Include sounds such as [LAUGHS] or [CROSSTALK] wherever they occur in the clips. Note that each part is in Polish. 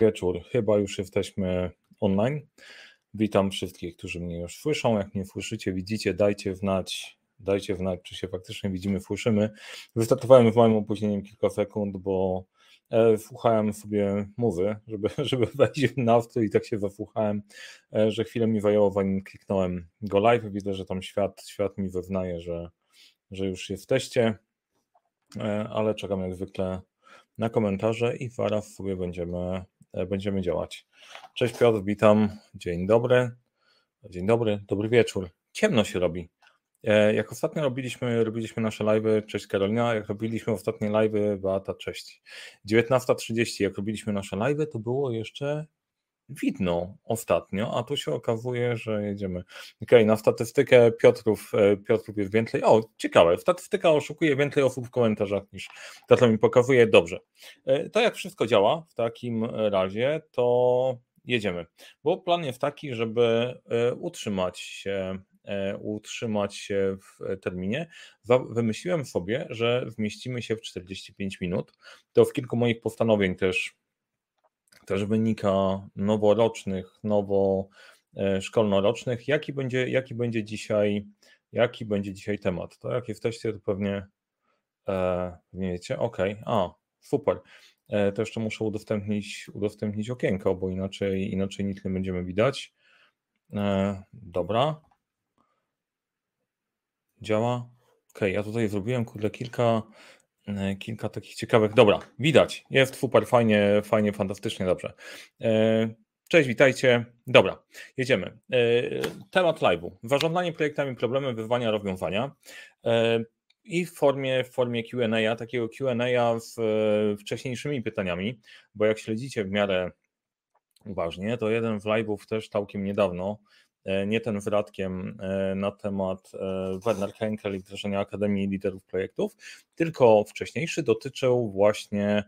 wieczór. Chyba już jesteśmy online. Witam wszystkich, którzy mnie już słyszą. Jak mnie słyszycie, widzicie, dajcie znać, dajcie znać, czy się faktycznie widzimy, słyszymy. Wystartowałem z małym opóźnieniem kilka sekund, bo e, słuchałem sobie mowy, żeby, [LAUGHS] żeby wejść w nastrój i tak się zasłuchałem, e, że chwilę mi zajęło, zanim kliknąłem go live. Widzę, że tam świat, świat mi weznaje, że, że już jesteście, e, ale czekam jak zwykle na komentarze i zaraz sobie będziemy, będziemy działać. Cześć Piotr, witam. Dzień dobry. Dzień dobry, dobry wieczór. Ciemno się robi. E, jak ostatnio robiliśmy, robiliśmy nasze live'y, cześć Karolina, jak robiliśmy ostatnie live'y, Beata, cześć. 19.30, jak robiliśmy nasze live'y, to było jeszcze widno ostatnio, a tu się okazuje, że jedziemy. Okej, okay, na statystykę Piotrów, e, Piotrów jest więcej. O, ciekawe, statystyka oszukuje więcej osób w komentarzach niż to, to mi pokazuje. Dobrze. E, to jak wszystko działa w takim razie, to jedziemy. Bo plan jest taki, żeby e, utrzymać się utrzymać się w terminie. Wymyśliłem sobie, że wmieścimy się w 45 minut. To w kilku moich postanowień też też wynika noworocznych, nowo e, szkolnorocznych, jaki będzie, jaki będzie dzisiaj, jaki będzie dzisiaj temat. To jak jesteście, to pewnie, e, wiecie, ok, a, super. E, to jeszcze muszę udostępnić, udostępnić okienko, bo inaczej, inaczej nic nie będziemy widać. E, dobra. Działa. Ok, ja tutaj zrobiłem kurde kilka kilka takich ciekawych. Dobra, widać. Jest super, fajnie, fajnie, fantastycznie, dobrze. E, cześć, witajcie. Dobra, jedziemy. E, temat live'u. Zarządzanie projektami, problemy, wyzwania, rozwiązania. I w formie, w formie QA, takiego QA z wcześniejszymi pytaniami, bo jak śledzicie w miarę uważnie, to jeden z live'ów też całkiem niedawno E, nie ten z Radkiem e, na temat e, Werner Henkel i wdrażania Akademii Liderów Projektów, tylko wcześniejszy dotyczył właśnie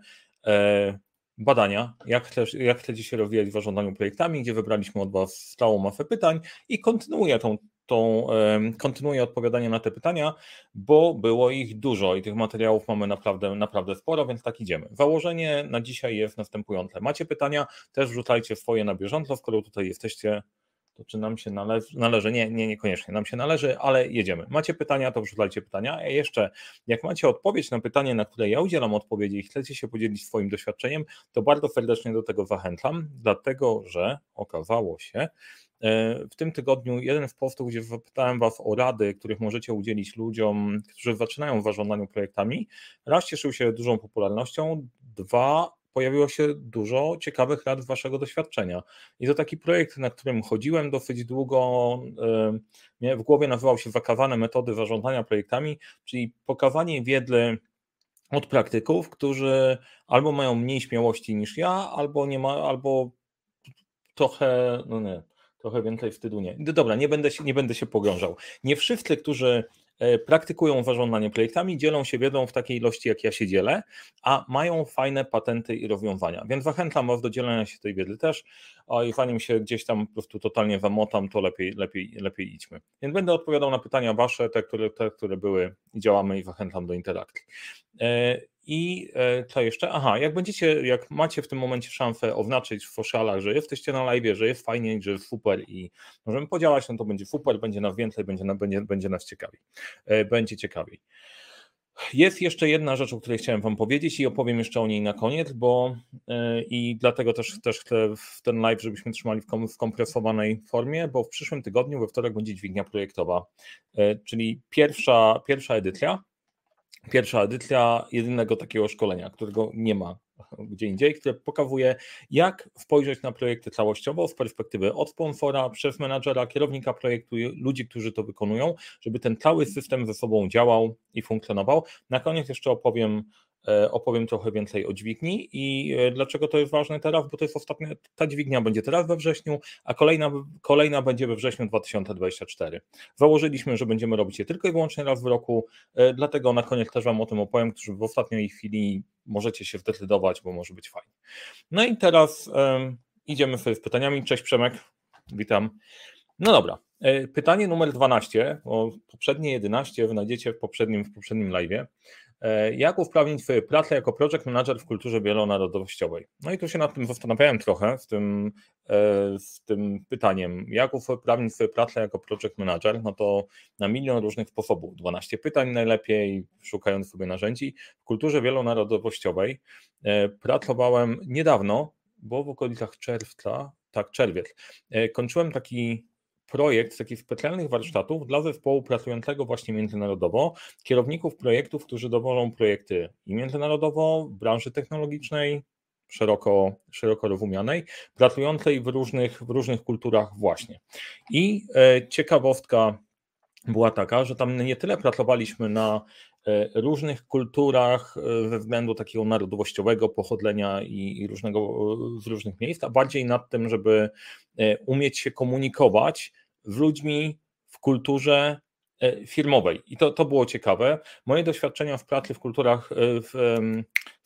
badania, jak, chce, jak chcecie się rozwijać w zarządzaniu projektami, gdzie wybraliśmy od Was stałą masę pytań i kontynuuję tą, tą kontynuuję odpowiadanie na te pytania, bo było ich dużo i tych materiałów mamy naprawdę, naprawdę sporo, więc tak idziemy. Założenie na dzisiaj jest następujące. Macie pytania, też wrzucajcie swoje na bieżąco, skoro tutaj jesteście to czy nam się należy? Należy, nie, nie, niekoniecznie nam się należy, ale jedziemy. Macie pytania, to wrzucajcie pytania. A jeszcze, jak macie odpowiedź na pytanie, na które ja udzielam odpowiedzi i chcecie się podzielić swoim doświadczeniem, to bardzo serdecznie do tego zachęcam, dlatego że okazało się, e, w tym tygodniu jeden z postów, gdzie zapytałem Was o rady, których możecie udzielić ludziom, którzy zaczynają w zarządzaniu projektami, raz cieszył się dużą popularnością, dwa pojawiło się dużo ciekawych rad Waszego doświadczenia. I to taki projekt, na którym chodziłem dosyć długo, w głowie nazywał się Wakawane metody zarządzania projektami, czyli pokazanie wiedzy od praktyków, którzy albo mają mniej śmiałości niż ja, albo nie ma, albo trochę, no nie, trochę więcej wstydu nie. Dobra, nie będę się, nie będę się pogrążał. Nie wszyscy, którzy praktykują zarządzanie projektami, dzielą się wiedzą w takiej ilości, jak ja się dzielę, a mają fajne patenty i rozwiązania. Więc zachęcam Was do dzielenia się tej wiedzy też. I zanim się gdzieś tam po prostu totalnie zamotam, to lepiej, lepiej, lepiej idźmy. Więc będę odpowiadał na pytania Wasze, te, które, te, które były i działamy i zachęcam do interakcji. E, I e, co jeszcze? Aha, jak będziecie, jak macie w tym momencie szansę oznaczyć w socialach, że jesteście na live, że jest fajnie, że jest super i możemy podziałać, no to będzie super, będzie nas więcej, będzie, będzie, będzie nas ciekawiej. E, będzie ciekawiej. Jest jeszcze jedna rzecz, o której chciałem Wam powiedzieć i opowiem jeszcze o niej na koniec, bo i dlatego też, też chcę w ten live, żebyśmy trzymali w skompresowanej formie, bo w przyszłym tygodniu, we wtorek, będzie dźwignia projektowa, czyli pierwsza, pierwsza edycja pierwsza edycja jedynego takiego szkolenia, którego nie ma gdzie indziej, które pokazuje, jak spojrzeć na projekty całościowo z perspektywy od sponsora, przez menadżera, kierownika projektu, ludzi, którzy to wykonują, żeby ten cały system ze sobą działał i funkcjonował. Na koniec jeszcze opowiem opowiem trochę więcej o dźwigni i e, dlaczego to jest ważne teraz, bo to jest ostatnia, ta dźwignia będzie teraz we wrześniu, a kolejna, kolejna będzie we wrześniu 2024. Założyliśmy, że będziemy robić je tylko i wyłącznie raz w roku, e, dlatego na koniec też Wam o tym opowiem, którzy w ostatniej chwili możecie się zdecydować, bo może być fajnie. No i teraz um, idziemy sobie z pytaniami. Cześć Przemek, witam. No dobra, pytanie numer 12, bo poprzednie 11 znajdziecie w poprzednim, w poprzednim live'ie. E, jak usprawnić Twoje pracę jako project manager w kulturze wielonarodowościowej? No i tu się nad tym zastanawiałem trochę, z tym, e, z tym pytaniem, jak usprawnić Twoje pracę jako project manager? No to na milion różnych sposobów, 12 pytań najlepiej, szukając sobie narzędzi. W kulturze wielonarodowościowej e, pracowałem niedawno, bo w okolicach czerwca, tak, czerwiec, kończyłem taki projekt takich specjalnych warsztatów dla zespołu pracującego właśnie międzynarodowo, kierowników projektów, którzy dowożą projekty i międzynarodowo, branży technologicznej, szeroko, szeroko rozumianej, pracującej w różnych, w różnych kulturach właśnie. I e, ciekawostka była taka, że tam nie tyle pracowaliśmy na e, różnych kulturach e, ze względu takiego narodowościowego pochodzenia i różnego, z różnych miejsc, a bardziej nad tym, żeby umieć się komunikować z ludźmi w kulturze e, firmowej. I to, to było ciekawe. Moje doświadczenia w pracy w kulturach e, w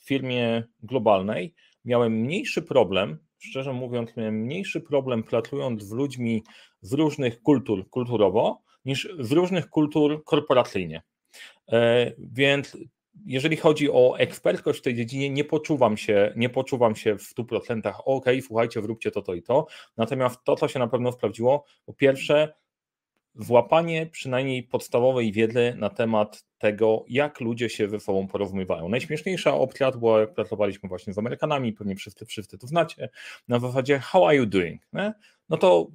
firmie globalnej miałem mniejszy problem, szczerze mówiąc, miałem mniejszy problem pracując z ludźmi z różnych kultur kulturowo, niż z różnych kultur korporacyjnie. E, więc jeżeli chodzi o ekspertkość w tej dziedzinie, nie poczuwam się, nie poczuwam się w 100%, ok, słuchajcie, wróbcie to, to i to. Natomiast to, co się na pewno sprawdziło, po pierwsze, włapanie przynajmniej podstawowej wiedzy na temat tego, jak ludzie się ze sobą porozumiewają. Najśmieszniejsza opcja była, jak pracowaliśmy właśnie z Amerykanami, pewnie wszyscy, wszyscy to znacie, na zasadzie how are you doing? Nie? No to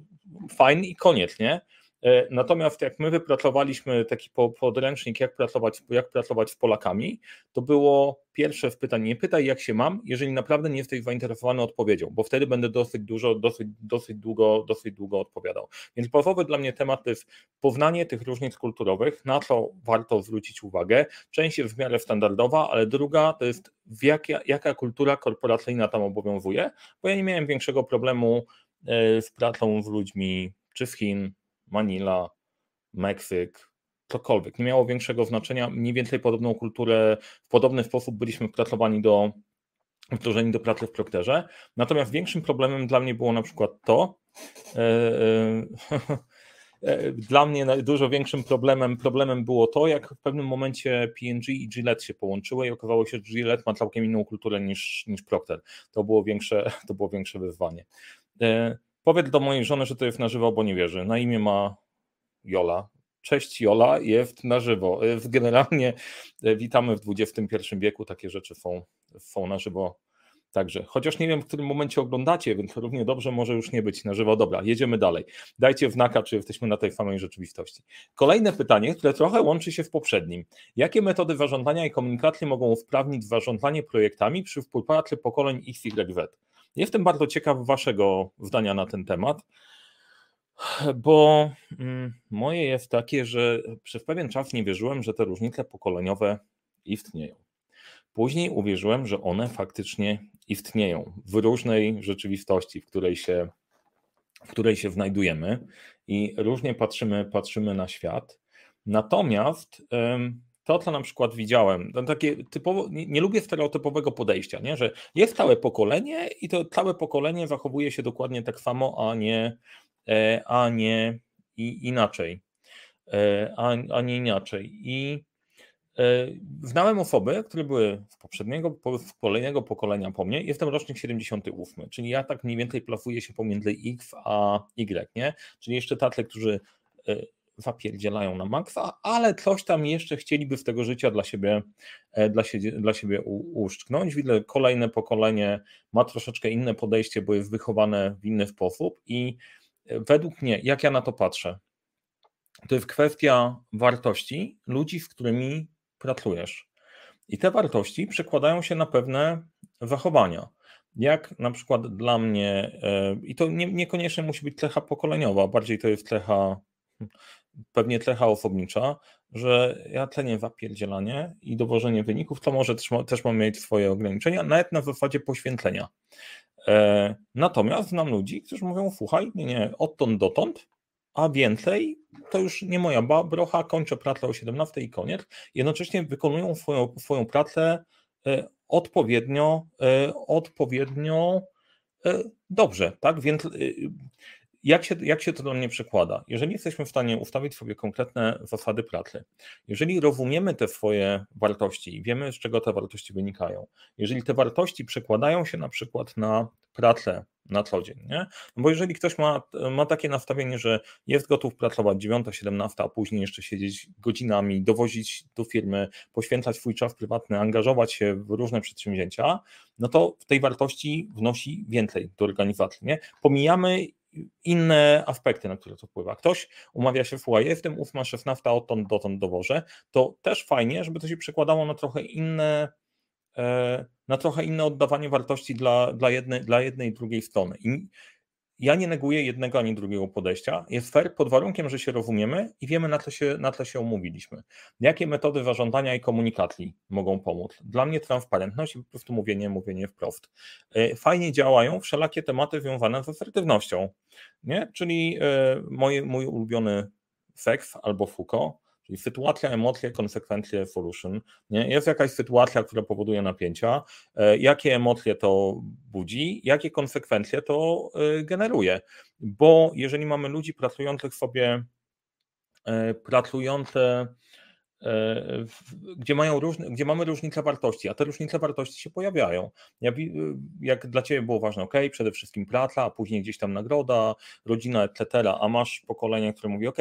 fajnie i koniec, nie? E, natomiast jak my wypracowaliśmy taki podręcznik, jak pracować, jak pracować z Polakami, to było pierwsze w pytanie, nie pytaj jak się mam, jeżeli naprawdę nie jesteś zainteresowany odpowiedzią, bo wtedy będę dosyć dużo, dosyć, dosyć, długo, dosyć długo odpowiadał. Więc podstawowy dla mnie temat to jest poznanie tych różnic kulturowych, na co warto zwrócić uwagę. Część jest w miarę standardowa, ale druga to jest jaka, jaka kultura korporacyjna tam obowiązuje, bo ja nie miałem większego problemu e, z pracą z ludźmi czy z Chin, Manila, Meksyk, cokolwiek. Nie miało większego znaczenia. Mniej więcej podobną kulturę, w podobny sposób byliśmy wpracowani do wdrożeni do pracy w Procterze. Natomiast większym problemem dla mnie było na przykład to, e, e, [LAUGHS] e, dla mnie dużo większym problemem, problemem było to, jak w pewnym momencie P&G i Gillette się połączyły i okazało się, że Gillette ma całkiem inną kulturę niż, niż Procter. To było większe, [LAUGHS] to było większe wyzwanie. Powiedz do mojej żony, że to jest na żywo, bo nie wierzy. Na imię ma Jola. Cześć Jola, jest na żywo. Generalnie e, witamy w XXI wieku, takie rzeczy są, są na żywo. Także, chociaż nie wiem, w którym momencie oglądacie, więc równie dobrze może już nie być na żywo. Dobra, jedziemy dalej. Dajcie znaka, czy jesteśmy na tej samej rzeczywistości. Kolejne pytanie, które trochę łączy się w poprzednim. Jakie metody zarządzania i komunikacji mogą usprawnić zarządzanie projektami przy współpracy pokoleń XYZ? Jestem bardzo ciekaw Waszego zdania na ten temat, bo mm, moje jest takie, że przez pewien czas nie wierzyłem, że te różnice pokoleniowe istnieją. Później uwierzyłem, że one faktycznie istnieją w różnej rzeczywistości, w której się, w której się znajdujemy i różnie patrzymy, patrzymy na świat. Natomiast to, co na przykład widziałem, takie typowo, nie, nie, lubię stereotypowego podejścia, nie? że jest całe pokolenie i to całe pokolenie zachowuje się dokładnie tak samo, a nie, e, a nie i inaczej. E, a, a nie inaczej. I e, znałem osoby, które były z poprzedniego, z kolejnego pokolenia po mnie. Jestem rocznik 78, czyli ja tak mniej więcej plafuję się pomiędzy X a Y, nie? Czyli jeszcze tacy, którzy zapierdzielają na maksa, ale coś tam jeszcze chcieliby z tego życia dla siebie, e, dla siebie, dla siebie uszczknąć. Widzę, kolejne pokolenie ma troszeczkę inne podejście, bo jest wychowane w inny sposób i e, według mnie, jak ja na to patrzę, to jest kwestia wartości ludzi, z którymi pracujesz. I te wartości przekładają się na pewne zachowania. Jak na przykład dla mnie, e, i to nie, niekoniecznie musi być cecha pokoleniowa, bardziej to jest cecha pewnie cecha osobnicza, że ja tlenię zapierdzielanie i dowożenie wyników, to może też, też ma mieć swoje ograniczenia, nawet na zasadzie poświęcenia. E, natomiast znam ludzi, którzy mówią, słuchaj, nie, nie, odtąd dotąd, a więcej to już nie moja brocha, kończę pracę o 17 i koniec. Jednocześnie wykonują swoją, swoją pracę e, odpowiednio, e, odpowiednio e, dobrze, tak? Więc jak się, jak się to do mnie przekłada? Jeżeli jesteśmy w stanie ustawić sobie konkretne zasady pracy, jeżeli rozumiemy te swoje wartości i wiemy, z czego te wartości wynikają, jeżeli te wartości przekładają się na przykład na pracę na co dzień, nie? No bo jeżeli ktoś ma, ma takie nastawienie, że jest gotów pracować 9-17, a później jeszcze siedzieć godzinami, dowozić do firmy, poświęcać swój czas prywatny, angażować się w różne przedsięwzięcia, no to w tej wartości wnosi więcej do organizacji, nie? Pomijamy inne aspekty, na które to wpływa. Ktoś umawia się, słuchaj, jestem 8, 16, odtąd dotąd dowożę, to też fajnie, żeby to się przekładało na trochę inne e, na trochę inne oddawanie wartości dla, dla, jednej, dla jednej i drugiej strony. I ja nie neguję jednego ani drugiego podejścia. Jest fair pod warunkiem, że się rozumiemy i wiemy, na co się, na co się umówiliśmy. Jakie metody zarządzania i komunikacji mogą pomóc? Dla mnie transparentność i po prostu mówienie, mówienie wprost. E, fajnie działają wszelakie tematy związane z asertywnością, nie? czyli e, moje, mój ulubiony seks albo Foucault, Czyli sytuacja, emocje, konsekwencje, solution. Nie? Jest jakaś sytuacja, która powoduje napięcia. E, jakie emocje to budzi, jakie konsekwencje to e, generuje. Bo jeżeli mamy ludzi pracujących sobie, e, pracujące gdzie, mają różne, gdzie mamy różnice wartości, a te różnice wartości się pojawiają. Jak dla Ciebie było ważne, ok, przede wszystkim praca, a później gdzieś tam nagroda, rodzina, etc., a masz pokolenie, które mówi, ok,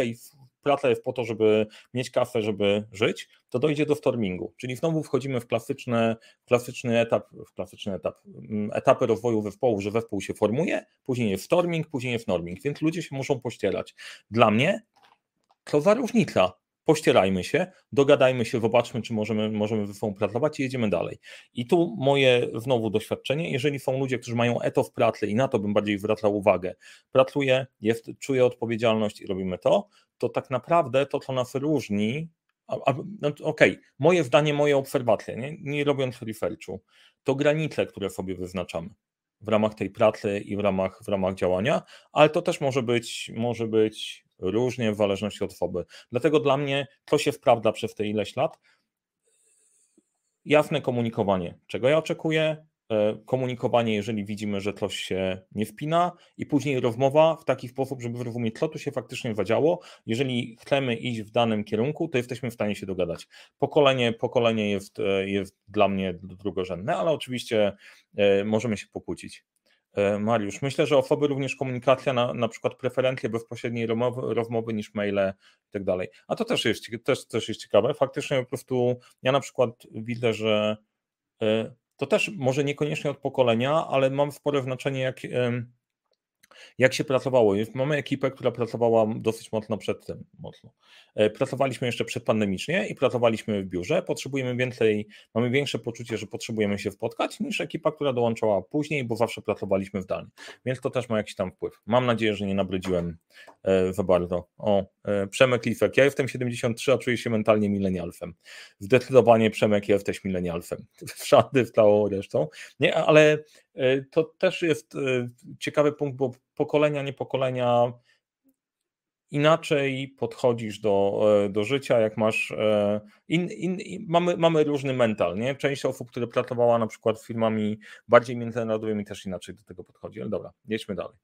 praca jest po to, żeby mieć kasę, żeby żyć, to dojdzie do stormingu. Czyli znowu wchodzimy w klasyczny, klasyczny etap, w klasyczny etap, mm, etapy rozwoju zespołu, że zespół się formuje, później jest storming, później jest norming, więc ludzie się muszą pościerać. Dla mnie to za różnica pościerajmy się, dogadajmy się, zobaczmy, czy możemy, możemy ze sobą pracować i jedziemy dalej. I tu moje znowu doświadczenie, jeżeli są ludzie, którzy mają etos pracy i na to bym bardziej zwracał uwagę, pracuję, jest, czuję odpowiedzialność i robimy to, to tak naprawdę to, co nas różni, no, okej, okay, moje zdanie, moje obserwacje, nie, nie robiąc researchu, to granice, które sobie wyznaczamy w ramach tej pracy i w ramach, w ramach działania, ale to też może być, może być różnie w zależności od osoby. Dlatego dla mnie to się sprawdza przez te ileś lat. Jasne komunikowanie, czego ja oczekuję, E, komunikowanie, jeżeli widzimy, że coś się nie wpina i później rozmowa w taki sposób, żeby zrozumieć, co tu się faktycznie zadziało. Jeżeli chcemy iść w danym kierunku, to jesteśmy w stanie się dogadać. Pokolenie, pokolenie jest, e, jest dla mnie drugorzędne, ale oczywiście e, możemy się pokłócić. Mariusz, myślę, że osoby również komunikacja, na, na przykład preferencje bezpośredniej rozmowy, rozmowy niż maile i tak dalej. A to też jest, też, też jest ciekawe. Faktycznie po prostu ja na przykład widzę, że to też może niekoniecznie od pokolenia, ale mam spore znaczenie, jak, jak się pracowało. Mamy ekipę, która pracowała dosyć mocno przed tym. Mocno. E, pracowaliśmy jeszcze przedpandemicznie i pracowaliśmy w biurze. Potrzebujemy więcej, mamy większe poczucie, że potrzebujemy się spotkać niż ekipa, która dołączała później, bo zawsze pracowaliśmy w zdalnie. Więc to też ma jakiś tam wpływ. Mam nadzieję, że nie nabrudziłem e, za bardzo. O, e, Przemek Lifek. Ja jestem 73, a czuję się mentalnie milenialfem. Zdecydowanie Przemek jesteś milenialfem. [LAUGHS] Wszady z całą resztą. Nie, ale to też jest ciekawy punkt, bo pokolenia, nie pokolenia inaczej podchodzisz do, e, do życia, jak masz. E, in, in, mamy, mamy różny mental, nie? Część osób, które pracowała na przykład firmami bardziej międzynarodowymi, też inaczej do tego podchodzi. Ale dobra, jedźmy dalej.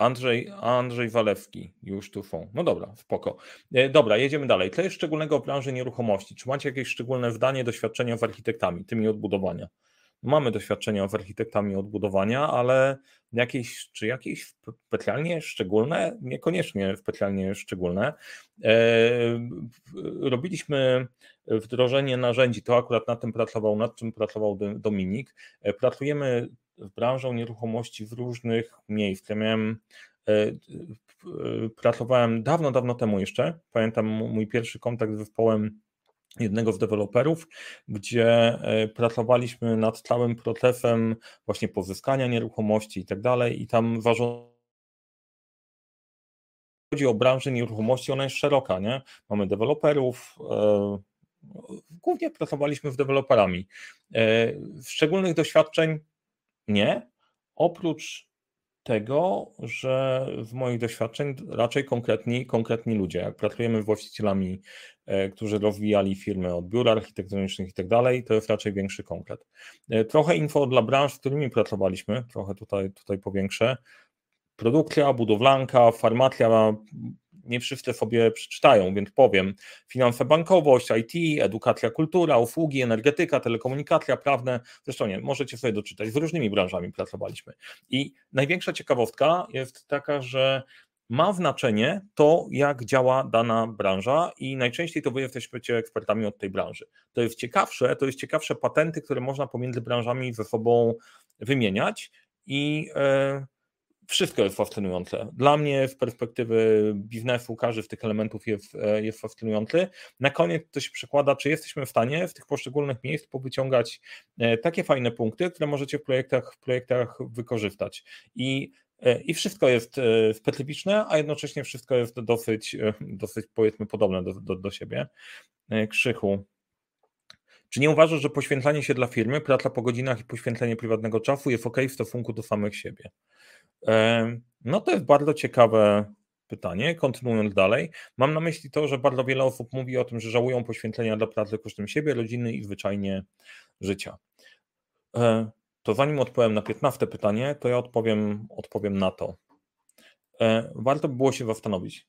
E, Andrzej, Andrzej Walewski, już tu są. No dobra, spoko. Dobra, jedziemy dalej. Co jest szczególnego w branży nieruchomości? Czy macie jakieś szczególne zdanie, doświadczenia z architektami, tymi odbudowania? mamy doświadczenia z architektami odbudowania, ale jakieś, czy jakieś specjalnie szczególne? Niekoniecznie specjalnie szczególne. E, robiliśmy wdrożenie narzędzi, to akurat nad tym pracował, nad czym pracował Dominik. E, pracujemy branżą nieruchomości w różnych miejscach. Ja miałem e, pracowałem dawno, dawno temu jeszcze. Pamiętam mój pierwszy kontakt z zespołem jednego z deweloperów, gdzie e, pracowaliśmy nad całym procesem właśnie pozyskania nieruchomości i tak dalej i tam ważą chodzi o branżę nieruchomości, ona jest szeroka, nie? Mamy deweloperów, e, głównie pracowaliśmy z deweloperami. E, szczególnych doświadczeń nie, oprócz tego, że w moich doświadczeń raczej konkretni, konkretni ludzie. Jak pracujemy z właścicielami którzy rozwijali firmy od biur architektonicznych i tak dalej, to jest raczej większy konkret. Trochę info dla branż, z którymi pracowaliśmy, trochę tutaj, tutaj powiększę. Produkcja, budowlanka, farmacja, nie wszyscy sobie przeczytają, więc powiem. Finanse, bankowość, IT, edukacja, kultura, usługi, energetyka, telekomunikacja, prawne. Zresztą nie, możecie sobie doczytać. Z różnymi branżami pracowaliśmy. I największa ciekawostka jest taka, że ma znaczenie to, jak działa dana branża i najczęściej to wy jesteście ekspertami od tej branży. To jest ciekawsze, to jest ciekawsze patenty, które można pomiędzy branżami ze sobą wymieniać i yy, wszystko jest fascynujące. Dla mnie z perspektywy biznesu każdy z tych elementów jest, e, jest fascynujący. Na koniec to się przekłada, czy jesteśmy w stanie w tych poszczególnych miejsc powyciągać e, takie fajne punkty, które możecie w projektach, w projektach wykorzystać. I e, i wszystko jest specyficzne, a jednocześnie wszystko jest dosyć, dosyć powiedzmy podobne do, do, do siebie. Krzychu. Czy nie uważasz, że poświęcanie się dla firmy, praca po godzinach i poświęcenie prywatnego czasu jest ok w stosunku do samych siebie? No to jest bardzo ciekawe pytanie. Kontynuując dalej, mam na myśli to, że bardzo wiele osób mówi o tym, że żałują poświęcenia dla pracy kosztem siebie, rodziny i zwyczajnie życia. E, to zanim odpowiem na 15 pytanie, to ja odpowiem, odpowiem na to. E, warto by było się zastanowić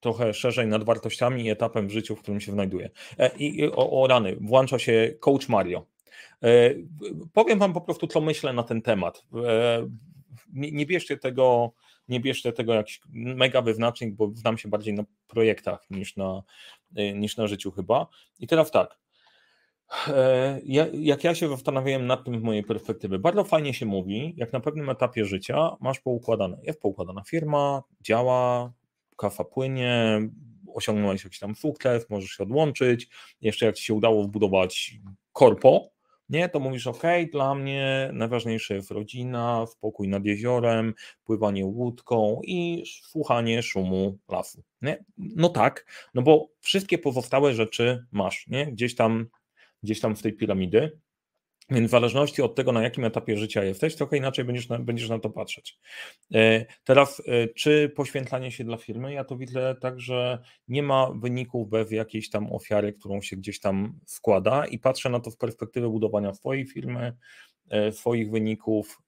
trochę szerzej nad wartościami i etapem w życiu, w którym się znajduje. E, I o, o rany, włącza się coach Mario. Powiem Wam po prostu, co myślę na ten temat nie, nie bierzcie tego, nie bierzcie tego jakiś mega wyznacznik, bo znam się bardziej na projektach niż na, y, niż na życiu chyba. I teraz tak, e, ja, jak ja się zastanawiałem nad tym z mojej perspektywy, bardzo fajnie się mówi, jak na pewnym etapie życia masz poukładane, jest poukładana firma, działa, kafa płynie, osiągnąłeś jakiś tam sukces, możesz się odłączyć, jeszcze jak ci się udało wbudować korpo, nie, to mówisz, ok, dla mnie najważniejsze jest rodzina, spokój nad jeziorem, pływanie łódką i słuchanie szumu lasu. Nie? No tak, no bo wszystkie pozostałe rzeczy masz, nie? Gdzieś tam, gdzieś tam w tej piramidy. Więc w zależności od tego, na jakim etapie życia jesteś, trochę inaczej będziesz na, będziesz na to patrzeć. E, teraz, e, czy poświęcanie się dla firmy? Ja to widzę tak, że nie ma wyników bez jakiejś tam ofiary, którą się gdzieś tam składa i patrzę na to w perspektywie budowania swojej firmy, e, swoich wyników.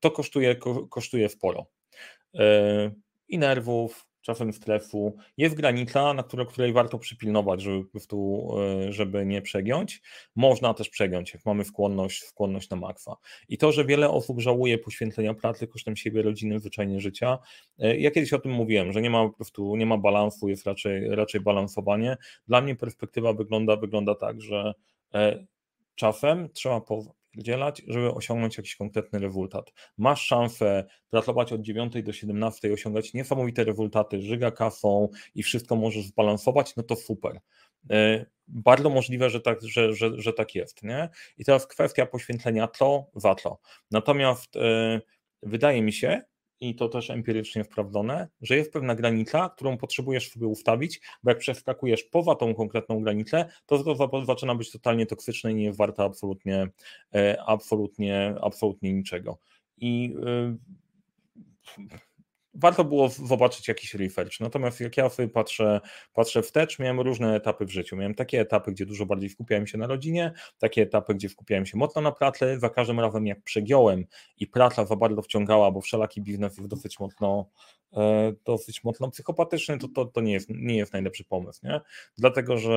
To kosztuje, kosztuje sporo. I nerwów, czasem stresu. Jest granica, na której, której warto przypilnować, żeby, tu, e, żeby nie przegiąć. Można też przegiąć, jak mamy skłonność, skłonność na makwa. I to, że wiele osób żałuje poświęcenia pracy kosztem siebie, rodziny, zwyczajnie życia. E, ja kiedyś o tym mówiłem, że nie ma po prostu, nie ma balansu, jest raczej, raczej balansowanie. Dla mnie perspektywa wygląda, wygląda tak, że e, czasem trzeba wdzielać, żeby osiągnąć jakiś konkretny rezultat. Masz szansę pracować od 9 do 17, osiągać niesamowite rezultaty, żyga kasą i wszystko możesz zbalansować, no to super. E, bardzo możliwe, że tak, że, że, że tak jest. Nie? I teraz kwestia poświęcenia co za co. Natomiast yy, wydaje mi się, i to też empirycznie sprawdzone, że jest pewna granica, którą potrzebujesz sobie ustawić, bo jak przeskakujesz poza tą konkretną granicę, to zaczyna być totalnie toksyczne i nie jest warte absolutnie, e, absolutnie, absolutnie niczego. I yy, warto było zobaczyć jakiś research. Natomiast jak ja sobie patrzę, patrzę wstecz, miałem różne etapy w życiu. Miałem takie etapy, gdzie dużo bardziej skupiałem się na rodzinie, takie etapy, gdzie skupiałem się mocno na pracy. Za każdym razem jak przegiąłem i praca za bardzo wciągała, bo wszelaki biznes jest dosyć mocno E, dosyć mocno psychopatyczny, to, to, to nie, jest, nie jest najlepszy pomysł, nie? Dlatego, że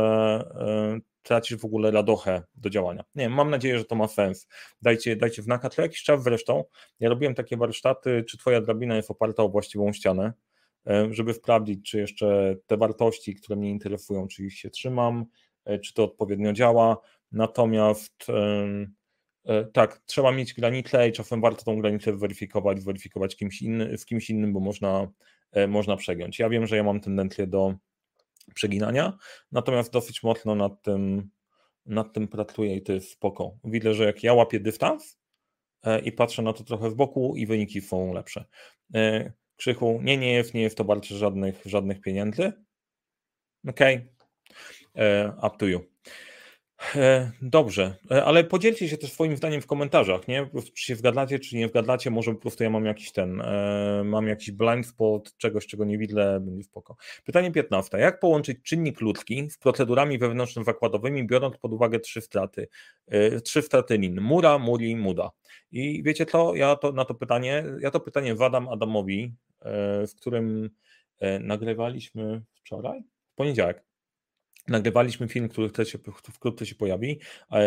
e, tracisz w ogóle radochę do działania. Nie mam nadzieję, że to ma sens. Dajcie, dajcie znaka, co jakiś czas zresztą, ja robiłem takie warsztaty, czy twoja drabina jest oparta o właściwą ścianę, e, żeby sprawdzić, czy jeszcze te wartości, które mnie interesują, czy ich się trzymam, czy to odpowiednio działa, natomiast E, tak, trzeba mieć granicę i czasem warto tą granicę weryfikować, weryfikować kimś inny, z kimś innym, bo można, e, można przegiąć. Ja wiem, że ja mam tendencję do przeginania, natomiast dosyć mocno nad tym, nad tym pracuję i to jest spoko. Widzę, że jak ja łapię dystans e, i patrzę na to trochę z boku i wyniki są lepsze. Krzychu, nie, nie jest, nie jest to bardzo żadnych, żadnych pieniędzy. Okej, okay. up to you. E, dobrze, e, ale podzielcie się też swoim zdaniem w komentarzach, nie? Czy się wgadlacie, czy nie wgadlacie, może po prostu ja mam jakiś ten, e, mam jakiś blind spot, czegoś, czego nie widzę, będzie spoko. Pytanie 15. Jak połączyć czynnik ludzki z procedurami wewnętrzno-zakładowymi, biorąc pod uwagę trzy straty, trzy straty lin, mura, muri, muda. I wiecie co, ja to na to pytanie, ja to pytanie wadam Adamowi, w którym nagrywaliśmy wczoraj, w poniedziałek, Nagrywaliśmy film, który się, wkrótce się pojawi.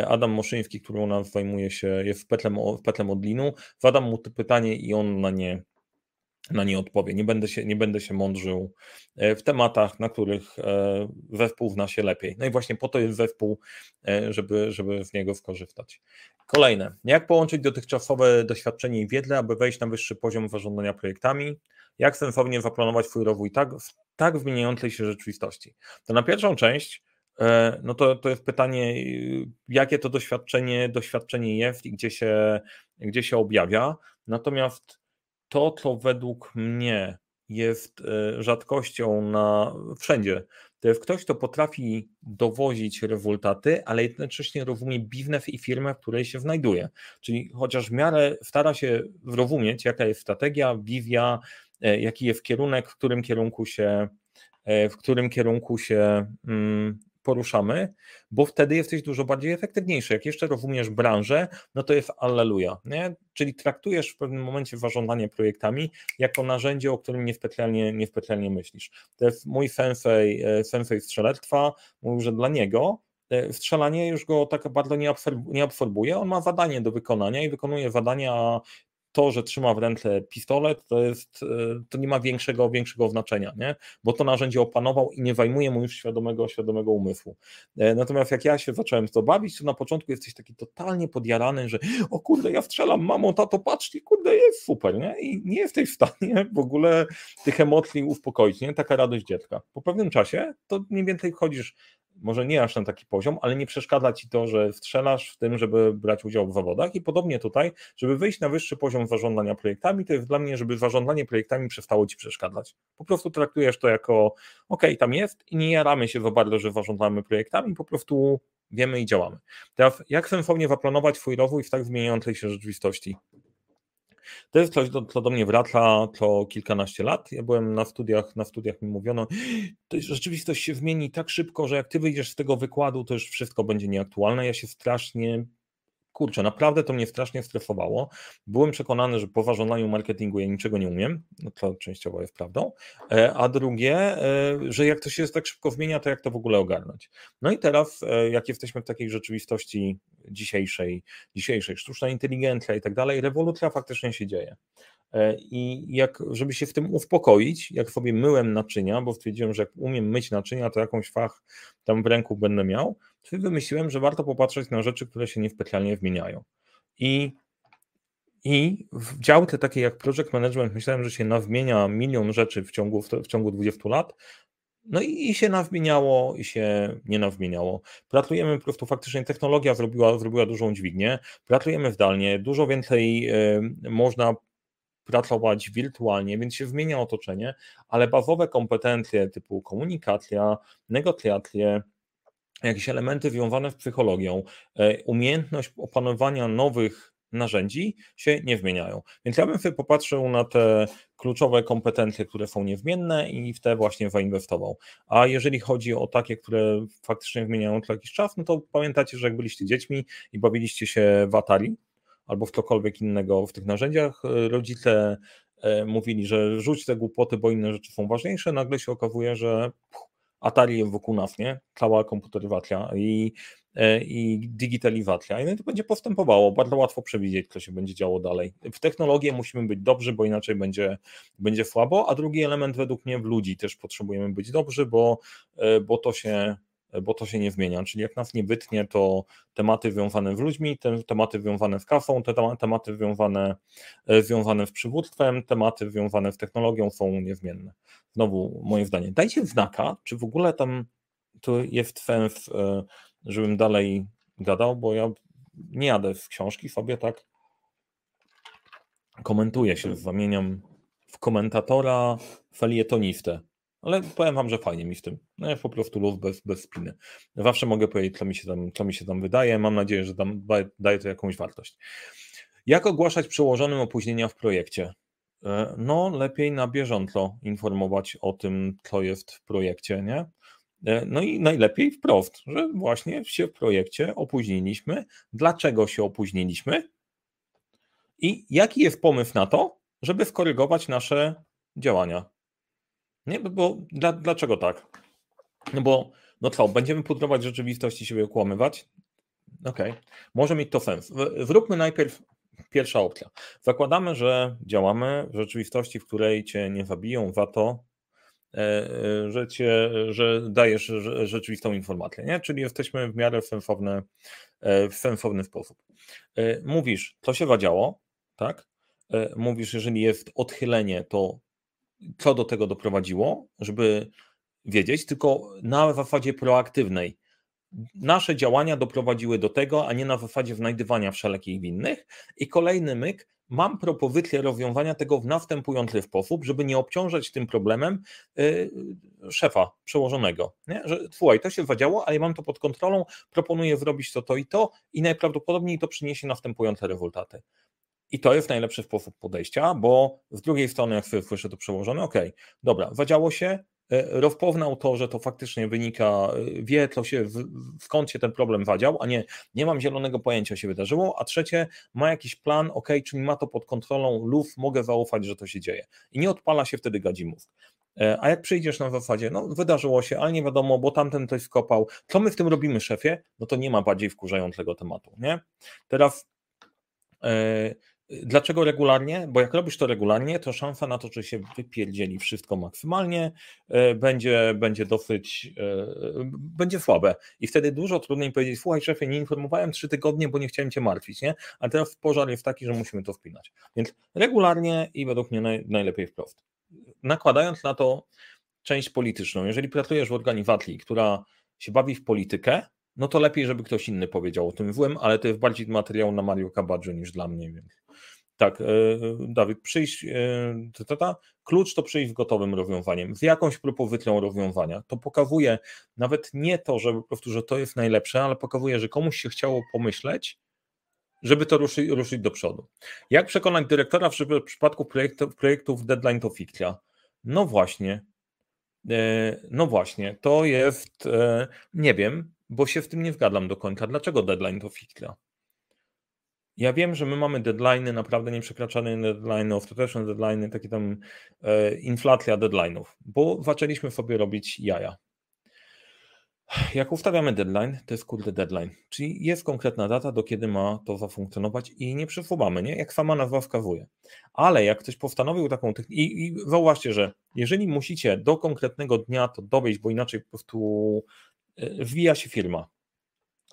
Adam Moszyński, który u nas zajmuje się, jest petlem, petlem od linu. Zadam mu to pytanie i on na nie, na nie odpowie. Nie będę, się, nie będę się mądrzył e, w tematach, na których e, zespół zna się lepiej. No i właśnie po to jest zespół, e, żeby, żeby z niego skorzystać. Kolejne. Jak połączyć dotychczasowe doświadczenie i wiedzę, aby wejść na wyższy poziom zarządzania projektami? Jak sensownie zaplanować swój rozwój tak, tak w zmieniającej się rzeczywistości? To na pierwszą część, e, no to, to jest pytanie, jakie to doświadczenie, doświadczenie jest i gdzie się, gdzie się objawia. Natomiast to, co według mnie jest e, rzadkością na wszędzie, to jest ktoś, kto potrafi dowozić rezultaty, ale jednocześnie rozumie biznes i firmę, w której się znajduje. Czyli chociaż w miarę stara się zrozumieć, jaka jest strategia, wizja, jaki jest kierunek, w którym kierunku się, e, w którym kierunku się mm, poruszamy, bo wtedy jesteś dużo bardziej efektywniejszy. Jak jeszcze rozumiesz branżę, no to jest alleluja, nie? Czyli traktujesz w pewnym momencie zarządzanie projektami jako narzędzie, o którym niespecjalnie, niespecjalnie myślisz. To jest mój sensei, e, sensei strzelectwa, mówił, że dla niego strzelanie już go tak bardzo nie absorbuje, on ma zadanie do wykonania i wykonuje zadania to, że trzyma w ręce pistolet, to jest, e, to nie ma większego, większego znaczenia, nie? bo to narzędzie opanował i nie zajmuje mu już świadomego, świadomego umysłu. E, natomiast jak ja się zacząłem to bawić, to na początku jesteś taki totalnie podjarany, że o kurde, ja strzelam, mamo, tato, patrzcie, kurde, jest super, nie? I nie jesteś w stanie w ogóle tych emocji uspokoić, nie? Taka radość dziecka. Po pewnym czasie to mniej więcej wchodzisz może nie aż na taki poziom, ale nie przeszkadza ci to, że strzelasz w tym, żeby brać udział w zawodach i podobnie tutaj, żeby wyjść na wyższy poziom zarządzania projektami, to jest dla mnie, żeby zarządzanie projektami przestało ci przeszkadzać. Po prostu traktujesz to jako ok, tam jest i nie jaramy się za bardzo, że zarządzamy projektami, po prostu wiemy i działamy. Teraz jak sensownie zaplanować swój rozwój w tak zmieniającej się rzeczywistości? To jest coś, co do mnie wraca co kilkanaście lat. Ja byłem na studiach, na studiach mi mówiono, to rzeczywistość się zmieni tak szybko, że jak ty wyjdziesz z tego wykładu, to już wszystko będzie nieaktualne. Ja się strasznie kurczę, naprawdę to mnie strasznie stresowało. Byłem przekonany, że po ważonaniu marketingu ja niczego nie umiem, no to częściowo jest prawdą, e, a drugie, e, że jak to się tak szybko zmienia, to jak to w ogóle ogarnąć. No i teraz, e, jak jesteśmy w takiej rzeczywistości dzisiejszej, dzisiejszej sztuczna inteligencja i tak dalej, rewolucja faktycznie się dzieje. I jak, żeby się w tym uspokoić, jak sobie myłem naczynia, bo stwierdziłem, że jak umiem myć naczynia, to jakąś fach tam w ręku będę miał, to wymyśliłem, że warto popatrzeć na rzeczy, które się niespecjalnie zmieniają. I, i w działce takie jak project management myślałem, że się nawmienia milion rzeczy w ciągu, w ciągu 20 lat, no i, i się nawmieniało, i się nie nawmieniało. Pracujemy po prostu faktycznie, technologia zrobiła, zrobiła dużą dźwignię, pracujemy zdalnie, dużo więcej y, można pracować wirtualnie, więc się zmienia otoczenie, ale bazowe kompetencje typu komunikacja, negocjacje, jakieś elementy związane z psychologią, e, umiejętność opanowania nowych narzędzi się nie zmieniają. Więc ja bym sobie popatrzył na te kluczowe kompetencje, które są niezmienne i w te właśnie zainwestował. A jeżeli chodzi o takie, które faktycznie zmieniają co jakiś czas, no to pamiętacie, że jak byliście dziećmi i bawiliście się w Atari albo w cokolwiek innego w tych narzędziach, e, rodzice e, mówili, że rzuć te głupoty, bo inne rzeczy są ważniejsze, nagle się okazuje, że Atari wokół nas, nie? Cała komputeryzacja i, e, i digitalizacja. I to będzie postępowało. Bardzo łatwo przewidzieć, co się będzie działo dalej. W technologię musimy być dobrzy, bo inaczej będzie, będzie słabo. A drugi element według mnie w ludzi też potrzebujemy być dobrzy, bo, bo to się bo to się nie zmienia. Czyli jak nas nie wytnie, to tematy związane z ludźmi, te tematy związane z kasą, te tematy związane, e, związane z przywództwem, tematy związane z technologią są niezmienne. Znowu moje zdanie. Dajcie znaka, czy w ogóle tam to jest sens, e, żebym dalej gadał, bo ja nie jadę z książki sobie tak komentuję się, zamieniam w komentatora felietonistę. Ale powiem wam, że fajnie mi w tym. No po prostu luz bez, bez spiny. Zawsze mogę powiedzieć, co mi się tam, co mi się tam wydaje. Mam nadzieję, że tam daje to jakąś wartość. Jak ogłaszać przełożonym opóźnienia w projekcie? E, no, lepiej na bieżąco informować o tym, co jest w projekcie, nie? E, no i najlepiej wprost, że właśnie się w projekcie opóźniliśmy. Dlaczego się opóźniliśmy? I jaki jest pomysł na to, żeby skorygować nasze działania? Nie, bo dla, dlaczego tak? No bo, no co, będziemy pudrować rzeczywistość i siebie okłamywać? Okej, okay. może mieć to sens. Zróbmy najpierw pierwsza opcja. Zakładamy, że działamy w rzeczywistości, w której cię nie zabiją za to, e, e, że, cię, że dajesz rzeczywistą informację, nie? czyli jesteśmy w miarę sensowne, e, w sensowny sposób. Mówisz, co się zadziało, tak? Mówisz, jeżeli jest odchylenie, to co do tego doprowadziło, żeby wiedzieć, tylko na zasadzie proaktywnej. Nasze działania doprowadziły do tego, a nie na zasadzie znajdywania wszelkich winnych. I kolejny myk, mam propozycję rozwiązania tego w następujący sposób, żeby nie obciążać tym problemem yy, szefa przełożonego. Nie? Że słuchaj, to się zadziało, ale mam to pod kontrolą, proponuję zrobić to, to i to i najprawdopodobniej to przyniesie następujące rezultaty. I to jest najlepszy sposób podejścia, bo z drugiej strony, jak sobie słyszę to przełożone, ok, dobra, zadziało się, e, rozpoznał to, że to faktycznie wynika, e, wie, się, skąd się ten problem wadział, a nie, nie mam zielonego pojęcia, się wydarzyło, a trzecie, ma jakiś plan, ok, czyli ma to pod kontrolą, luf, mogę zaufać, że to się dzieje. I nie odpala się wtedy gadzimów. E, a jak przyjdziesz na zasadzie, no wydarzyło się, ale nie wiadomo, bo tamten ktoś skopał, co my w tym robimy, szefie? No to nie ma bardziej wkurzającego tematu, nie? Teraz Dlaczego regularnie? Bo jak robisz to regularnie, to szansa na to, że się wypierdzieli wszystko maksymalnie, e, będzie, będzie dosyć, e, będzie słabe. I wtedy dużo trudniej powiedzieć, słuchaj szefie, nie informowałem trzy tygodnie, bo nie chciałem cię martwić, nie? A teraz pożar jest taki, że musimy to wpinać. Więc regularnie i według mnie naj, najlepiej wprost. Nakładając na to część polityczną, jeżeli pracujesz w organizacji, która się bawi w politykę, no to lepiej, żeby ktoś inny powiedział o tym złym, ale to jest bardziej materiał na Mario Kabadżu niż dla mnie, więc tak, e, Dawid, przyjść, e, ta, ta, klucz to przyjść z gotowym rozwiązaniem, z jakąś propozycją rozwiązania. To pokazuje nawet nie to, że po prostu, że to jest najlepsze, ale pokazuje, że komuś się chciało pomyśleć, żeby to ruszyć, ruszyć do przodu. Jak przekonać dyrektora w przypadku projektów, projektów deadline to fikcja? No właśnie, e, no właśnie, to jest, nie wiem, bo się w tym nie zgadzam do końca. Dlaczego deadline to fikcja? Ja wiem, że my mamy deadlines, naprawdę nieprzekraczane deadlines, ostateczne deadlines, takie tam e, inflacja deadline'ów, bo zaczęliśmy sobie robić jaja. Jak ustawiamy deadline, to jest kurde deadline, czyli jest konkretna data, do kiedy ma to zafunkcjonować i nie przesuwamy, nie? jak sama nazwa wskazuje. Ale jak ktoś postanowił taką technikę, i, i zauważcie, że jeżeli musicie do konkretnego dnia to dowieść, bo inaczej po prostu wbija się firma,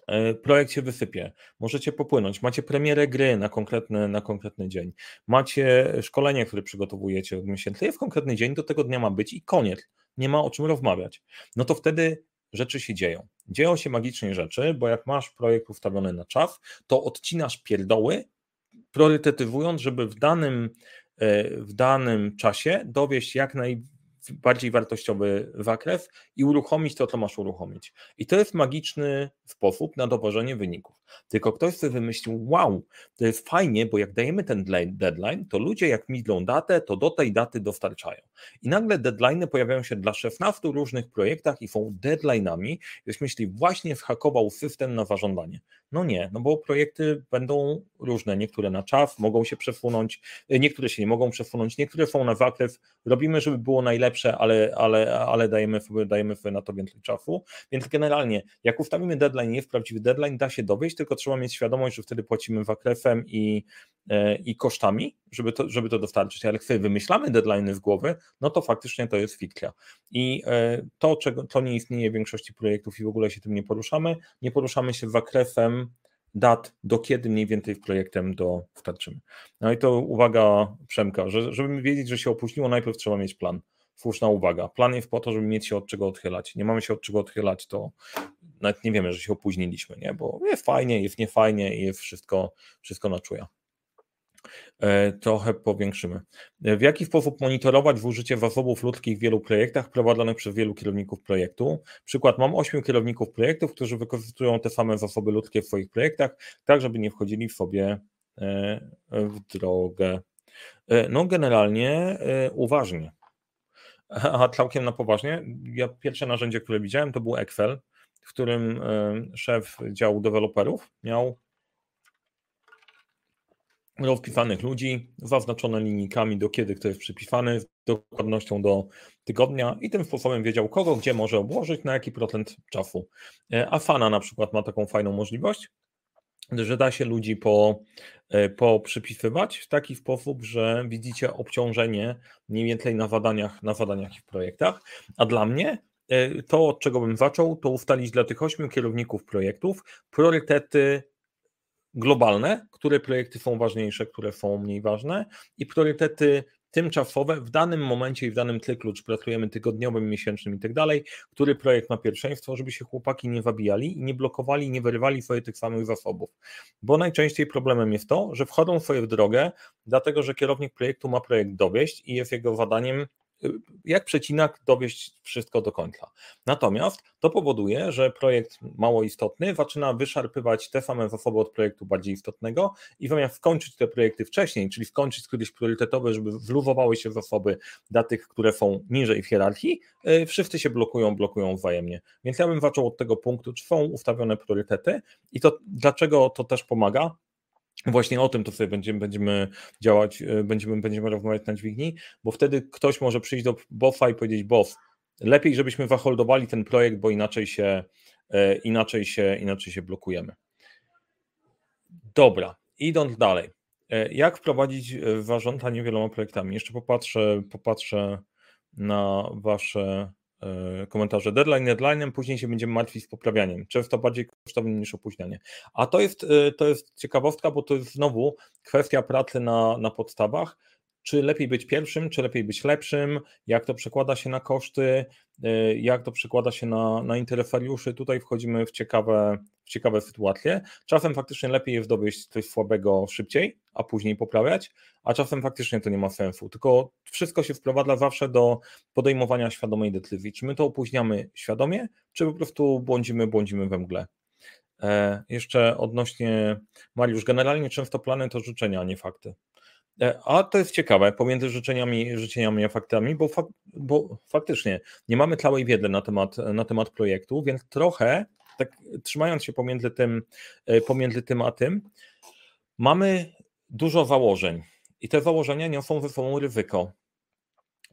E, projekt się wysypie, możecie popłynąć, macie premierę gry na konkretny, na konkretny dzień, macie szkolenie, które przygotowujecie od miesięcy, jest konkretny dzień, do tego dnia ma być i koniec, nie ma o czym rozmawiać. No to wtedy rzeczy się dzieją. Dzieją się magicznie rzeczy, bo jak masz projekt ustawiony na czas, to odcinasz pierdoły, priorytetyzując, żeby w danym, e, w danym czasie dowieść jak najwięcej bardziej wartościowy zakres i uruchomić to, co masz uruchomić. I to jest magiczny sposób na dowożenie wyników. Tylko ktoś sobie wymyślił, wow, to jest fajnie, bo jak dajemy ten deadline, to ludzie jak midzą datę, to do tej daty dostarczają. I nagle deadlines pojawiają się dla 16 różnych projektach i są deadline'ami. Ktoś myśli, właśnie zhakował system na zażądanie. No nie, no bo projekty będą różne, niektóre na czas mogą się przesunąć, niektóre się nie mogą przesunąć, niektóre są na zakres, robimy, żeby było najlepsze, ale, ale, ale dajemy, dajemy sobie na to więcej czasu, więc generalnie jak ustawimy deadline, jest prawdziwy deadline, da się dowieść, tylko trzeba mieć świadomość, że wtedy płacimy zakresem i, e, i kosztami, żeby to, żeby to dostarczyć, ale sobie wymyślamy deadline z głowy, no to faktycznie to jest fikcja i e, to, czego, to nie istnieje w większości projektów i w ogóle się tym nie poruszamy, nie poruszamy się zakresem dat, do kiedy mniej więcej projektem dostarczymy. No i to uwaga Przemka, że, żeby wiedzieć, że się opóźniło, najpierw trzeba mieć plan. Słuszna uwaga. Plan jest po to, żeby mieć się od czego odchylać. Nie mamy się od czego odchylać, to nawet nie wiemy, że się opóźniliśmy, nie? bo jest fajnie, jest niefajnie i wszystko, wszystko na czuja. E, trochę powiększymy. W jaki sposób monitorować użycie zasobów ludzkich w wielu projektach prowadzonych przez wielu kierowników projektu? Przykład, mam ośmiu kierowników projektów, którzy wykorzystują te same zasoby ludzkie w swoich projektach, tak żeby nie wchodzili w sobie w drogę. No generalnie uważnie. A całkiem na poważnie, ja pierwsze narzędzie, które widziałem, to był Excel, w którym szef działu deweloperów miał rozpisanych ludzi, zaznaczone linijkami do kiedy kto jest przypisany, z dokładnością do tygodnia i tym sposobem wiedział kogo gdzie może obłożyć, na jaki procent czasu. E, Afana na przykład ma taką fajną możliwość, że da się ludzi po, e, po przypisywać w taki sposób, że widzicie obciążenie mniej więcej na zadaniach, na zadaniach i w projektach. A dla mnie e, to, od czego bym zaczął, to ustalić dla tych ośmiu kierowników projektów priorytety globalne, które projekty są ważniejsze, które są mniej ważne i priorytety tymczasowe w danym momencie i w danym cyklu, czy pracujemy tygodniowym, miesięcznym i tak dalej, który projekt ma pierwszeństwo, żeby się chłopaki nie zabijali i nie blokowali, nie wyrywali sobie tych samych zasobów. Bo najczęściej problemem jest to, że wchodzą sobie w drogę, dlatego że kierownik projektu ma projekt dowieść i jest jego zadaniem jak przecinak dowieść wszystko do końca. Natomiast to powoduje, że projekt mało istotny zaczyna wyszarpywać te same zasoby od projektu bardziej istotnego i zamiast skończyć te projekty wcześniej, czyli skończyć kiedyś priorytetowe, żeby wluzowały się zasoby dla tych, które są niżej w hierarchii, y, wszyscy się blokują, blokują wzajemnie. Więc ja bym zaczął od tego punktu, czy są ustawione priorytety i to dlaczego to też pomaga, Właśnie o tym to sobie będziemy, będziemy działać, e, będziemy, będziemy rozmawiać na dźwigni, bo wtedy ktoś może przyjść do boffa i powiedzieć, boss, lepiej żebyśmy waholdowali ten projekt, bo inaczej się, e, inaczej się, inaczej się blokujemy. Dobra, idąc dalej. E, jak wprowadzić zarządzanie wieloma projektami? Jeszcze popatrzę, popatrzę na Wasze komentarze. Deadline deadline'em, później się będziemy martwić z poprawianiem. Często bardziej kosztowne niż opóźnianie. A to jest, e, to jest ciekawostka, bo to jest znowu kwestia pracy na, na podstawach czy lepiej być pierwszym, czy lepiej być lepszym, jak to przekłada się na koszty, y, jak to przekłada się na, na interesariuszy. Tutaj wchodzimy w ciekawe, w ciekawe sytuacje. Czasem faktycznie lepiej jest dowieść coś słabego szybciej, a później poprawiać, a czasem faktycznie to nie ma sensu. Tylko wszystko się wprowadza zawsze do podejmowania świadomej decyzji. Czy my to opóźniamy świadomie, czy po prostu błądzimy, błądzimy we mgle. E, jeszcze odnośnie Mariusz, generalnie często plany to życzenia, a nie fakty. E, a to jest ciekawe, pomiędzy życzeniami, życzeniami a faktami, bo, fak, bo faktycznie nie mamy całej wiedzy na temat, na temat projektu, więc trochę, tak trzymając się pomiędzy tym, e, pomiędzy tym a tym, mamy dużo założeń i te założenia niosą ze sobą ryzyko.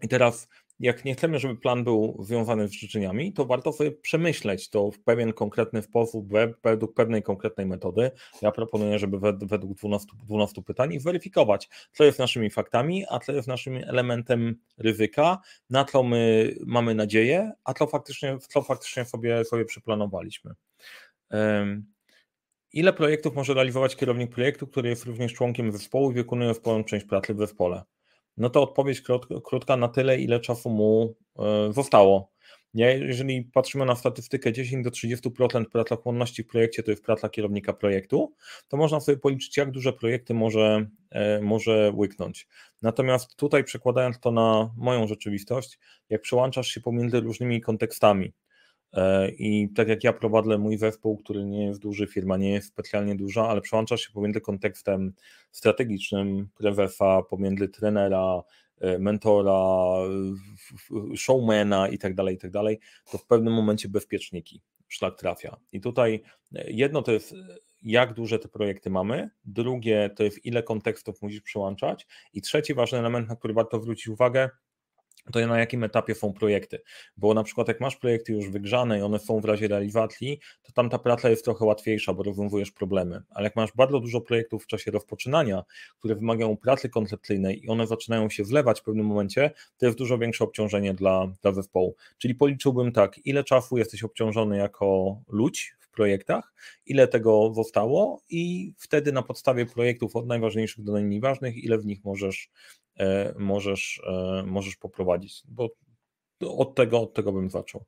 I teraz jak nie chcemy, żeby plan był związany z życzeniami, to warto sobie przemyśleć to w pewien konkretny sposób, według pewnej konkretnej metody. Ja proponuję, żeby według 12, 12 pytań zweryfikować, co jest naszymi faktami, a co jest naszym elementem ryzyka, na co my mamy nadzieję, a co faktycznie, co faktycznie sobie, sobie przeplanowaliśmy. Ile projektów może realizować kierownik projektu, który jest również członkiem zespołu i wykonuje sporą część pracy w zespole? No to odpowiedź krótka na tyle, ile czasu mu e, zostało. Jeżeli patrzymy na statystykę 10 do 30% pracochłonności w projekcie to jest praca kierownika projektu, to można sobie policzyć, jak duże projekty może, e, może łyknąć. Natomiast tutaj przekładając to na moją rzeczywistość, jak przełączasz się pomiędzy różnymi kontekstami, I tak jak ja prowadzę mój zespół, który nie jest duży, firma nie jest specjalnie duża, ale przełączasz się pomiędzy kontekstem strategicznym prezesa, pomiędzy trenera, e, mentora, showmana i tak dalej, i tak to w pewnym momencie bezpieczniki szlak trafia. I tutaj e, jedno to jest jak duże te projekty mamy, drugie to jest ile kontekstów musisz przełączać i trzeci ważny element, na który warto zwrócić uwagę, to na jakim etapie są projekty. Bo na przykład jak masz projekty już wygrzane i one są w razie realizacji, to tam ta praca jest trochę łatwiejsza, bo rozwiązujesz problemy. Ale jak masz bardzo dużo projektów w czasie rozpoczynania, które wymagają pracy koncepcyjnej i one zaczynają się zlewać w pewnym momencie, to jest dużo większe obciążenie dla, dla zespołu. Czyli policzyłbym tak, ile czasu jesteś obciążony jako ludź w projektach, ile tego zostało i wtedy na podstawie projektów od najważniejszych do najmniej ważnych, ile w nich możesz możesz, e, możesz poprowadzić, bo od tego, od tego bym zaczął.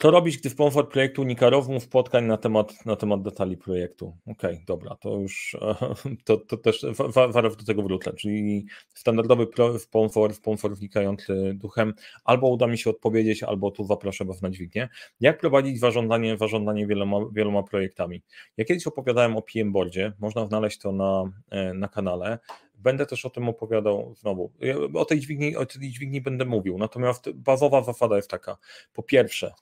Co robić, gdy w pomfort projektu unika rozmów, spotkań na temat, na temat detali projektu? Okej, okay, dobra, to już [LAUGHS] to, to też warto do tego wrócę, czyli standardowy w pomfort wnikający duchem, albo uda mi się odpowiedzieć, albo tu zaproszę Was na dźwignię. Jak prowadzić warządanie, warządanie wieloma, wieloma projektami? Ja kiedyś opowiadałem o PM Boardzie, można znaleźć to na, e, na kanale. Będę też o tym opowiadał znowu. O tej dźwigni, o tej dźwigni będę mówił. Natomiast bazowa zasada jest taka. Po pierwsze,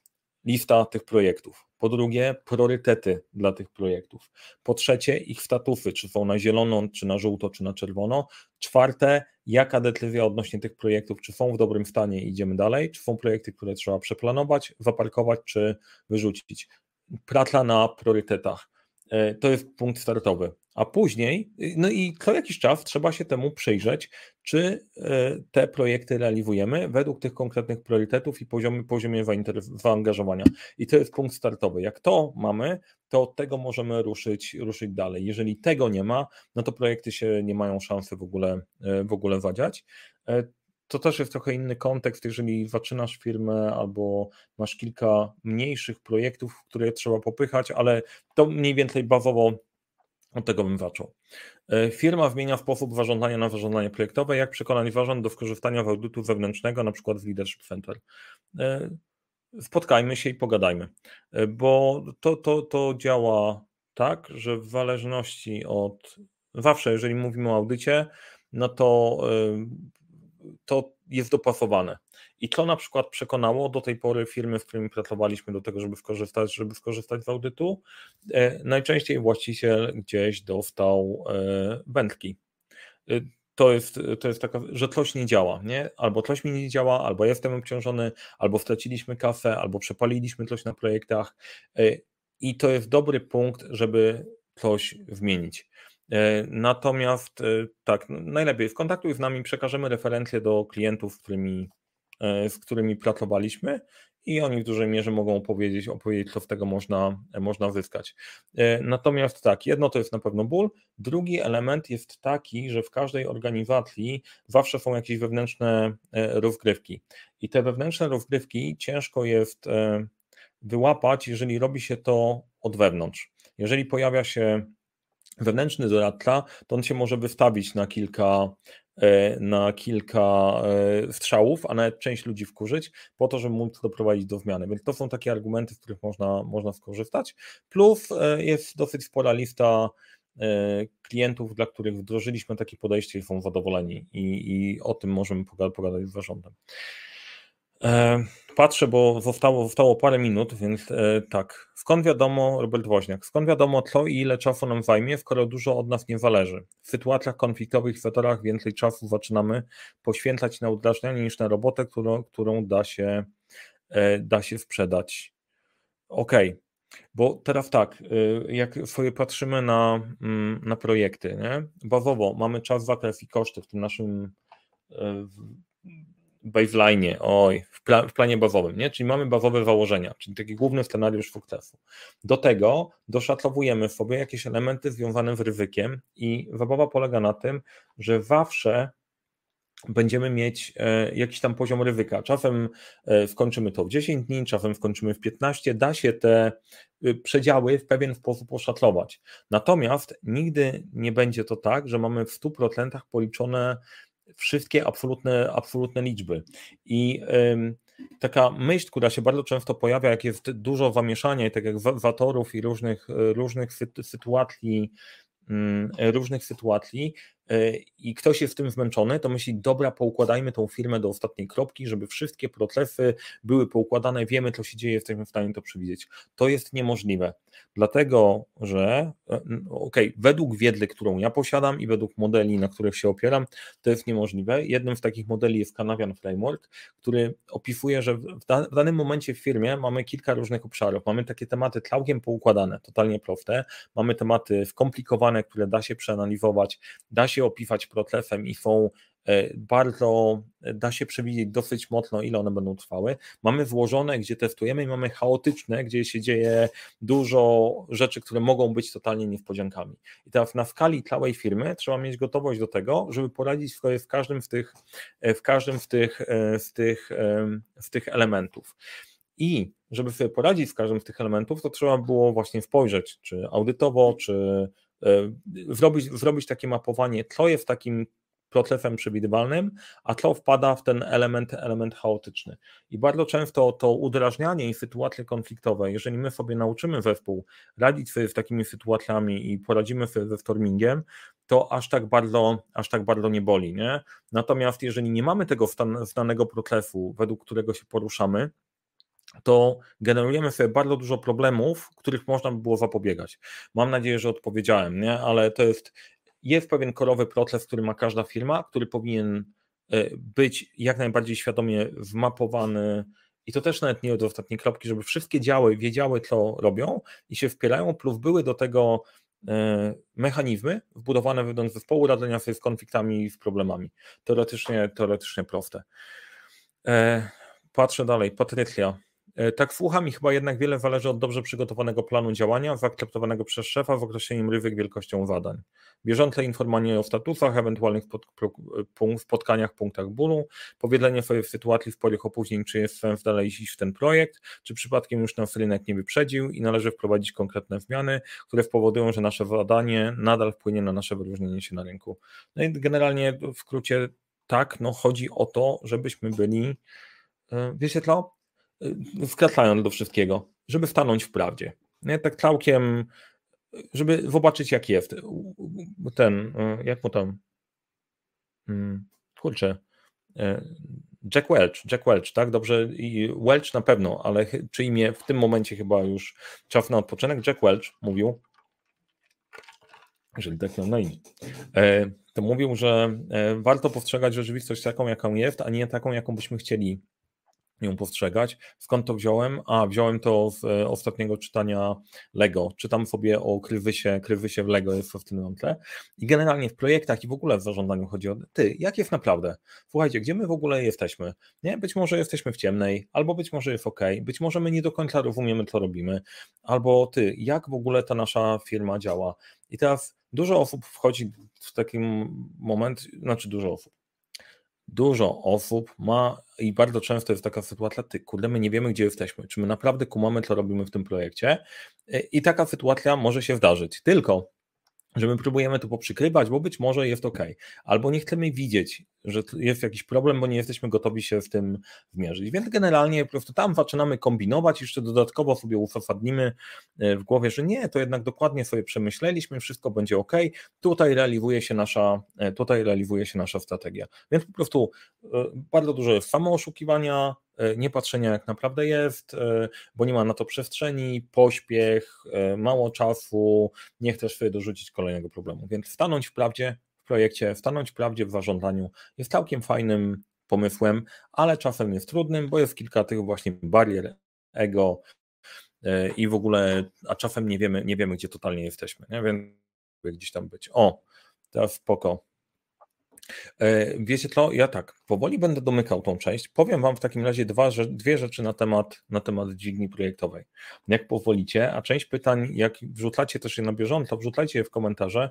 lista tych projektów. Po drugie, priorytety dla tych projektów. Po trzecie, ich statusy, czy są na zielono, czy na żółto, czy na czerwono. Czwarte, jaka decyzja odnośnie tych projektów, czy są w dobrym stanie i idziemy dalej, czy są projekty, które trzeba przeplanować, zaparkować, czy wyrzucić. Praca na priorytetach. E, to jest punkt startowy a później, no i co jakiś czas trzeba się temu przyjrzeć, czy e, te projekty realizujemy według tych konkretnych priorytetów i poziomy, poziomie zaangażowania. I to jest punkt startowy. Jak to mamy, to od tego możemy ruszyć, ruszyć dalej. Jeżeli tego nie ma, no to projekty się nie mają szansy w ogóle, e, w ogóle wadziać. To też jest trochę inny kontekst, jeżeli zaczynasz firmę albo masz kilka mniejszych projektów, które trzeba popychać, ale to mniej więcej bazowo od tego bym zaczął. E, firma zmienia sposób zarządzania na zarządzanie projektowe. Jak przekonać zarząd do skorzystania z audytu wewnętrznego, na przykład w Leadership Center? E, spotkajmy się i pogadajmy, e, bo to, to, to działa tak, że w zależności od. Zawsze, jeżeli mówimy o audycie, no to, to jest dopasowane. I to na przykład przekonało do tej pory firmy, z którymi pracowaliśmy do tego, żeby skorzystać, żeby skorzystać z audytu. E, najczęściej właściciel gdzieś dostał e, wędki. E, to jest, to jest taka, że coś nie działa, nie? Albo coś mi nie działa, albo jestem obciążony, albo straciliśmy kasę, albo przepaliliśmy coś na projektach. I to jest dobry punkt, żeby coś zmienić. Natomiast tak, najlepiej skontaktuj z nami, przekażemy referencje do klientów, z którymi E, z którymi pracowaliśmy i oni w dużej mierze mogą opowiedzieć, opowiedzieć co z tego można, można zyskać. E, natomiast tak, jedno to jest na pewno ból, drugi element jest taki, że w każdej organizacji zawsze są jakieś wewnętrzne e, rozgrywki i te wewnętrzne rozgrywki ciężko jest wyłapać, jeżeli robi się to od wewnątrz. Jeżeli pojawia się wewnętrzny doradca, to on się może wystawić na kilka E, na kilka e, strzałów, a nawet część ludzi wkurzyć, po to, żeby móc doprowadzić do zmiany. Więc to są takie argumenty, z których można, można skorzystać. Plus e, jest dosyć spora lista klientów, dla których wdrożyliśmy takie podejście i są zadowoleni i, i o tym możemy pogadać z zarządem. E, patrzę, bo zostało, zostało parę minut, więc e, tak. Skąd wiadomo, Robert Woźniak, skąd wiadomo co i ile czasu nam zajmie, skoro dużo od nas nie zależy? W sytuacjach konfliktowych w setorach więcej czasu zaczynamy poświęcać na udrażnianie niż na robotę, którą, którą da, się, e, da się sprzedać. Okej, okay. Bo teraz tak, jak sobie patrzymy na, mm, na projekty, nie? bazowo mamy czas, zakres i koszty w tym naszym baseline, oj, w, pla w, planie bazowym, nie? czyli mamy bazowe założenia, czyli taki główny scenariusz sukcesu. Do tego doszacowujemy sobie jakieś elementy związane z ryzykiem i zabawa polega na tym, że zawsze będziemy mieć e, jakiś tam poziom ryzyka. Czasem e, skończymy to w 10 dni, czasem skończymy w 15. Da się te y, przedziały w pewien sposób oszacować. Natomiast nigdy nie będzie to tak, że mamy w 100% policzone wszystkie absolutne, absolutne liczby. I taka myśl, która się bardzo często pojawia, jak jest dużo zamieszania, tak jak watorów i różnych, różnych sytuacji, mm, różnych sytuacji, i ktoś jest w tym zmęczony, to myśli, dobra, poukładajmy tą firmę do ostatniej kropki, żeby wszystkie procesy były poukładane, wiemy, co się dzieje, jesteśmy w stanie to przewidzieć. To jest niemożliwe, dlatego że, e, ok, według wiedzy, którą ja posiadam i według modeli, na których się opieram, to jest niemożliwe. Jednym z takich modeli jest Canavian Framework, który opisuje, że w, danym momencie w firmie mamy kilka różnych obszarów. Mamy takie tematy całkiem poukładane, totalnie proste, mamy tematy skomplikowane, które da się przeanalizować, da się się opisać procesem i są e, bardzo, e, da się przewidzieć dosyć mocno, ile one będą trwały. Mamy włożone, gdzie testujemy i mamy chaotyczne, gdzie się dzieje dużo rzeczy, które mogą być totalnie niespodziankami. I teraz na skali całej firmy trzeba mieć gotowość do tego, żeby poradzić w każdym z tych, e, w każdym z tych, z tych, z tych elementów. I żeby sobie poradzić z każdym z tych elementów, to trzeba było właśnie spojrzeć, czy audytowo, czy zrobić, zrobić takie mapowanie, co jest takim protlefem przewidywalnym, a tlo wpada w ten element, element chaotyczny. I bardzo często to udrażnianie i sytuacje konfliktowe, jeżeli my sobie nauczymy zespół radzić sobie z takimi sytuacjami i poradzimy sobie ze stormingiem, to aż tak bardzo, aż tak bardzo nie boli. Nie? Natomiast jeżeli nie mamy tego znanego protlefu, według którego się poruszamy, to generujemy sobie bardzo dużo problemów, których można by było zapobiegać. Mam nadzieję, że odpowiedziałem, nie? ale to jest jest pewien korowy proces, który ma każda firma, który powinien e, być jak najbardziej świadomie wmapowany i to też nawet nie od ostatniej kropki, żeby wszystkie działy wiedziały, co robią i się wspierają, plus były do tego e, mechanizmy wbudowane wewnątrz zespołu radzenia sobie z konfliktami i z problemami. Teoretycznie, teoretycznie proste. E, patrzę dalej. Patrycja. E, tak słucham i chyba jednak wiele zależy od dobrze przygotowanego planu działania, zaakceptowanego przez szefa w określeniem ryzyk wielkością zadań. Bieżące informowanie o statusach, ewentualnych spotkaniach, punktach bólu, powiedzenie sobie w sytuacji sporych opóźnień, czy jest sens dalej iść w ten projekt, czy przypadkiem już nas rynek nie wyprzedził i należy wprowadzić konkretne zmiany, które spowodują, że nasze zadanie nadal wpłynie na nasze wyróżnienie się na rynku. No i generalnie w skrócie tak, no chodzi o to, żebyśmy byli, e, wiecie co, wkraczając do wszystkiego, żeby stanąć w prawdzie. Nie? Tak całkiem, żeby zobaczyć jak jest. Ten, jak mu tam, hmm, kurczę, e, Jack Welch, Jack Welch, tak? Dobrze, i Welch na pewno, ale czy imię w tym momencie chyba już czas na odpoczynek. Jack Welch mówił, jeżeli tak miał na imię, to mówił, że e, warto postrzegać rzeczywistość taką, jaką jest, a nie taką, jaką byśmy chcieli ją postrzegać. Skąd to wziąłem? A, wziąłem to z e, ostatniego czytania Lego. Czytam sobie o krywysie, krywysie w Lego jest w tym tle. I generalnie w projektach i w ogóle w zarządzaniu chodzi o ty, jak jest naprawdę? Słuchajcie, gdzie my w ogóle jesteśmy? Nie, być może jesteśmy w ciemnej, albo być może jest ok, być może my nie do końca rozumiemy, co robimy, albo ty, jak w ogóle ta nasza firma działa. I teraz dużo osób wchodzi w taki moment, znaczy dużo osób dużo osób ma i bardzo często jest taka sytuacja, ty, kurde, my nie wiemy, gdzie jesteśmy, czy my naprawdę kumamy, co robimy w tym projekcie? I taka sytuacja może się zdarzyć, tylko że my próbujemy to poprzykrywać, bo być może jest ok, albo nie chcemy widzieć, że jest jakiś problem, bo nie jesteśmy gotowi się w tym wmierzyć. Więc generalnie po prostu tam zaczynamy kombinować, jeszcze dodatkowo sobie uzasadnimy e, w głowie, że nie, to jednak dokładnie sobie przemyśleliśmy, wszystko będzie ok, tutaj realizuje się nasza, e, tutaj realizuje się nasza strategia. Więc po prostu e, bardzo dużo jest samooszukiwania, nie patrzenia jak naprawdę jest, bo nie ma na to przestrzeni, pośpiech, mało czasu, nie chcesz sobie dorzucić kolejnego problemu. Więc stanąć w prawdzie, projekcie stanąć prawdzie w zarządzaniu jest całkiem fajnym pomysłem, ale czasem jest trudnym, bo jest kilka tych właśnie barier ego e, i w ogóle, a czasem nie wiemy, nie wiemy gdzie totalnie jesteśmy, nie? więc gdzieś tam być. O, teraz spoko. E, wiecie co, ja tak, powoli będę domykał tą część. Powiem Wam w takim razie dwa, dwie rzeczy na temat, na temat dźwigni projektowej. Jak powolicie, a część pytań, jak wrzucacie też je na bieżąco, wrzucajcie je w komentarze,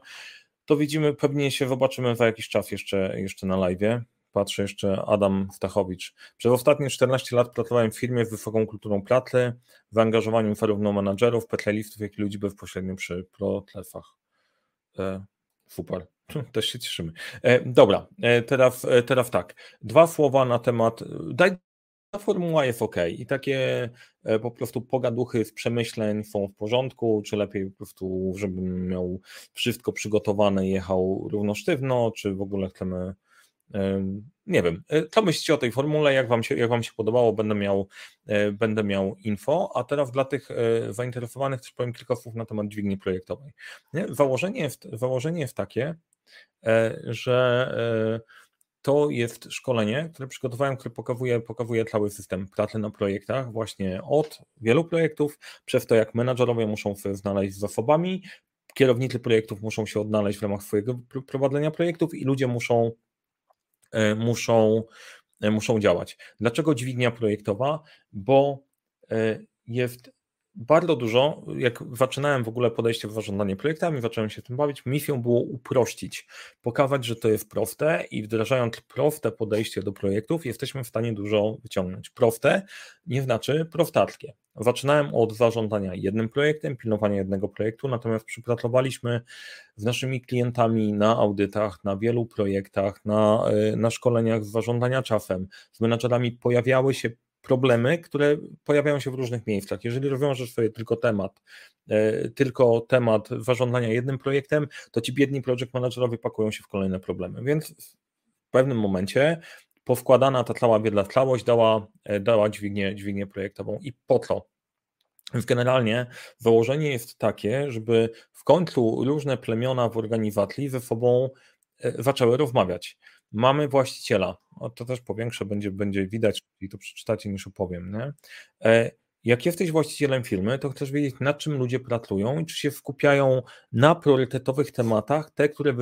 to widzimy, pewnie się zobaczymy za jakiś czas jeszcze, jeszcze na live. Patrzę jeszcze Adam Stachowicz. Przez ostatnie 14 lat pracowałem w firmie z wysoką kulturą pracy, zaangażowaniem zarówno menadżerów, petlelistów, jak i ludzi bezpośrednio przy protlefach. E, super. Też się cieszymy. E, dobra, e, teraz, e, teraz tak. Dwa słowa na temat. Daj, ta formuła jest ok i takie e, po prostu pogaduchy z przemyśleń są w porządku, czy lepiej po prostu, żebym miał wszystko przygotowane i jechał równo sztywno, czy w ogóle chcemy nie wiem, e, co myślicie o tej formule, jak wam się, jak wam się podobało, będę miał, e, będę miał info, a teraz dla tych zainteresowanych też powiem kilka słów na temat dźwigni projektowej. Nie? Założenie, jest, założenie jest takie, że to jest szkolenie, które przygotowałem, które pokazuje, pokazuje cały system pracy na projektach, właśnie od wielu projektów, przez to jak menadżerowie muszą się znaleźć z zasobami, kierownicy projektów muszą się odnaleźć w ramach swojego prowadzenia projektów i ludzie muszą, e, muszą, e, muszą działać. Dlaczego dźwignia projektowa? Bo e, jest bardzo dużo, jak zaczynałem w ogóle podejście w zarządzanie projektami, zacząłem się tym bawić, misją było uprościć, pokazać, że to jest proste i wdrażając proste podejście do projektów, jesteśmy w stanie dużo wyciągnąć. Proste nie znaczy prostarskie. Zaczynałem od zarządzania jednym projektem, pilnowania jednego projektu, natomiast przypracowaliśmy z naszymi klientami na audytach, na wielu projektach, na, e, na szkoleniach z zarządzania czasem, z menadżerami pojawiały się problemy, które pojawiają się w różnych miejscach. Jeżeli rozwiążesz sobie tylko temat, e, tylko temat zarządzania jednym projektem, to ci biedni project managerowie pakują się w kolejne problemy. Więc w pewnym momencie powkładana ta cała wiedza w całość dała, e, dała dźwignię, dźwignię projektową. I po co? Więc generalnie założenie jest takie, żeby w końcu różne plemiona w organizacji ze sobą e, zaczęły rozmawiać mamy właściciela. O, to też powiększę, będzie, będzie widać, i to przeczytacie niż opowiem. Nie? E, jak jesteś właścicielem firmy, to chcesz wiedzieć, na czym ludzie pracują i czy się skupiają na priorytetowych tematach, te, które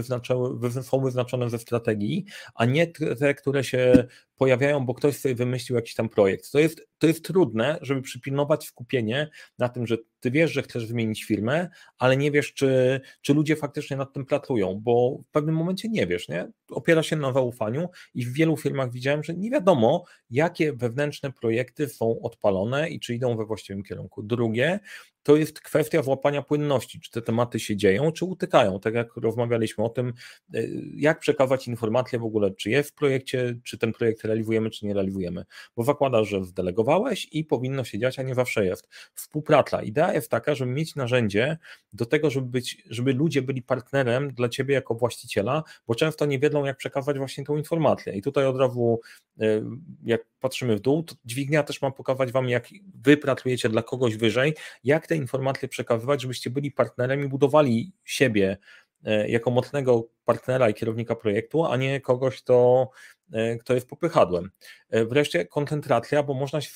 są wyznaczone ze strategii, a nie te, które się pojawiają, bo ktoś sobie wymyślił jakiś tam projekt. To jest, to jest trudne, żeby przypilnować skupienie na tym, że ty wiesz, że chcesz wymienić firmę, ale nie wiesz, czy, czy ludzie faktycznie nad tym pracują, bo w pewnym momencie nie wiesz, nie? Opiera się na zaufaniu i w wielu firmach widziałem, że nie wiadomo, jakie wewnętrzne projekty są odpalone i czy idą we właściwym kierunku. Drugie, to jest kwestia złapania płynności, czy te tematy się dzieją, czy utykają, tak jak rozmawialiśmy o tym, e, jak przekazać informację w ogóle, czy jest w projekcie, czy ten projekt realizujemy, czy nie realizujemy, bo zakłada, że zdelegowałeś i powinno się dziać, a nie zawsze jest. Współpraca. Idea jest taka, żeby mieć narzędzie do tego, żeby, być, żeby ludzie byli partnerem dla ciebie jako właściciela, bo często nie wiedzą, jak przekazać właśnie tą informację. I tutaj od razu, e, jak patrzymy w dół, to dźwignia też ma pokazać wam, jak wy pracujecie dla kogoś wyżej, jak te informacje przekazywać, żebyście byli partnerem i budowali siebie e, jako mocnego partnera i kierownika projektu, a nie kogoś, kto, kto jest popychadłem. E, wreszcie koncentracja, bo można się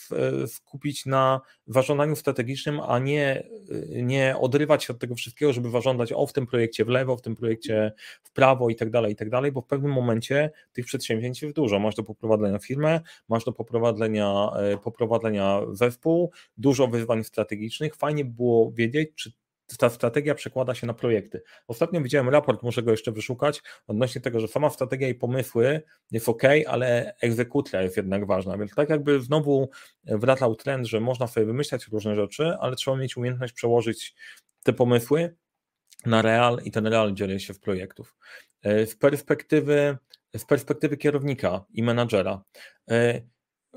skupić na zarządzaniu strategicznym, a nie, nie odrywać się od tego wszystkiego, żeby zarządzać o w tym projekcie w lewo, w tym projekcie w prawo i tak dalej, i tak dalej, bo w pewnym momencie tych przedsięwzięć jest dużo. Masz do poprowadzenia firmę, masz do poprowadzenia, poprowadzenia zespół, dużo wyzwań strategicznych. Fajnie było wiedzieć, czy ta strategia przekłada się na projekty. Ostatnio widziałem raport, muszę go jeszcze wyszukać, odnośnie tego, że sama strategia i pomysły jest ok, ale egzekucja jest jednak ważna. Więc tak jakby znowu wracał trend, że można sobie wymyślać różne rzeczy, ale trzeba mieć umiejętność przełożyć te pomysły na real i ten real dzieje się w projektów. Z perspektywy, z perspektywy kierownika i menadżera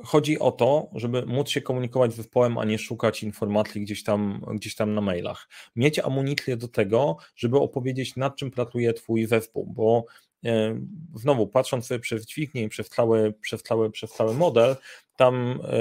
Chodzi o to, żeby móc się komunikować z zespołem, a nie szukać informacji gdzieś tam, gdzieś tam na mailach. Mieć amunicję do tego, żeby opowiedzieć, nad czym pracuje Twój zespół, bo e, znowu patrząc sobie przez dźwignię i przez cały, przez cały, przez cały model, tam e,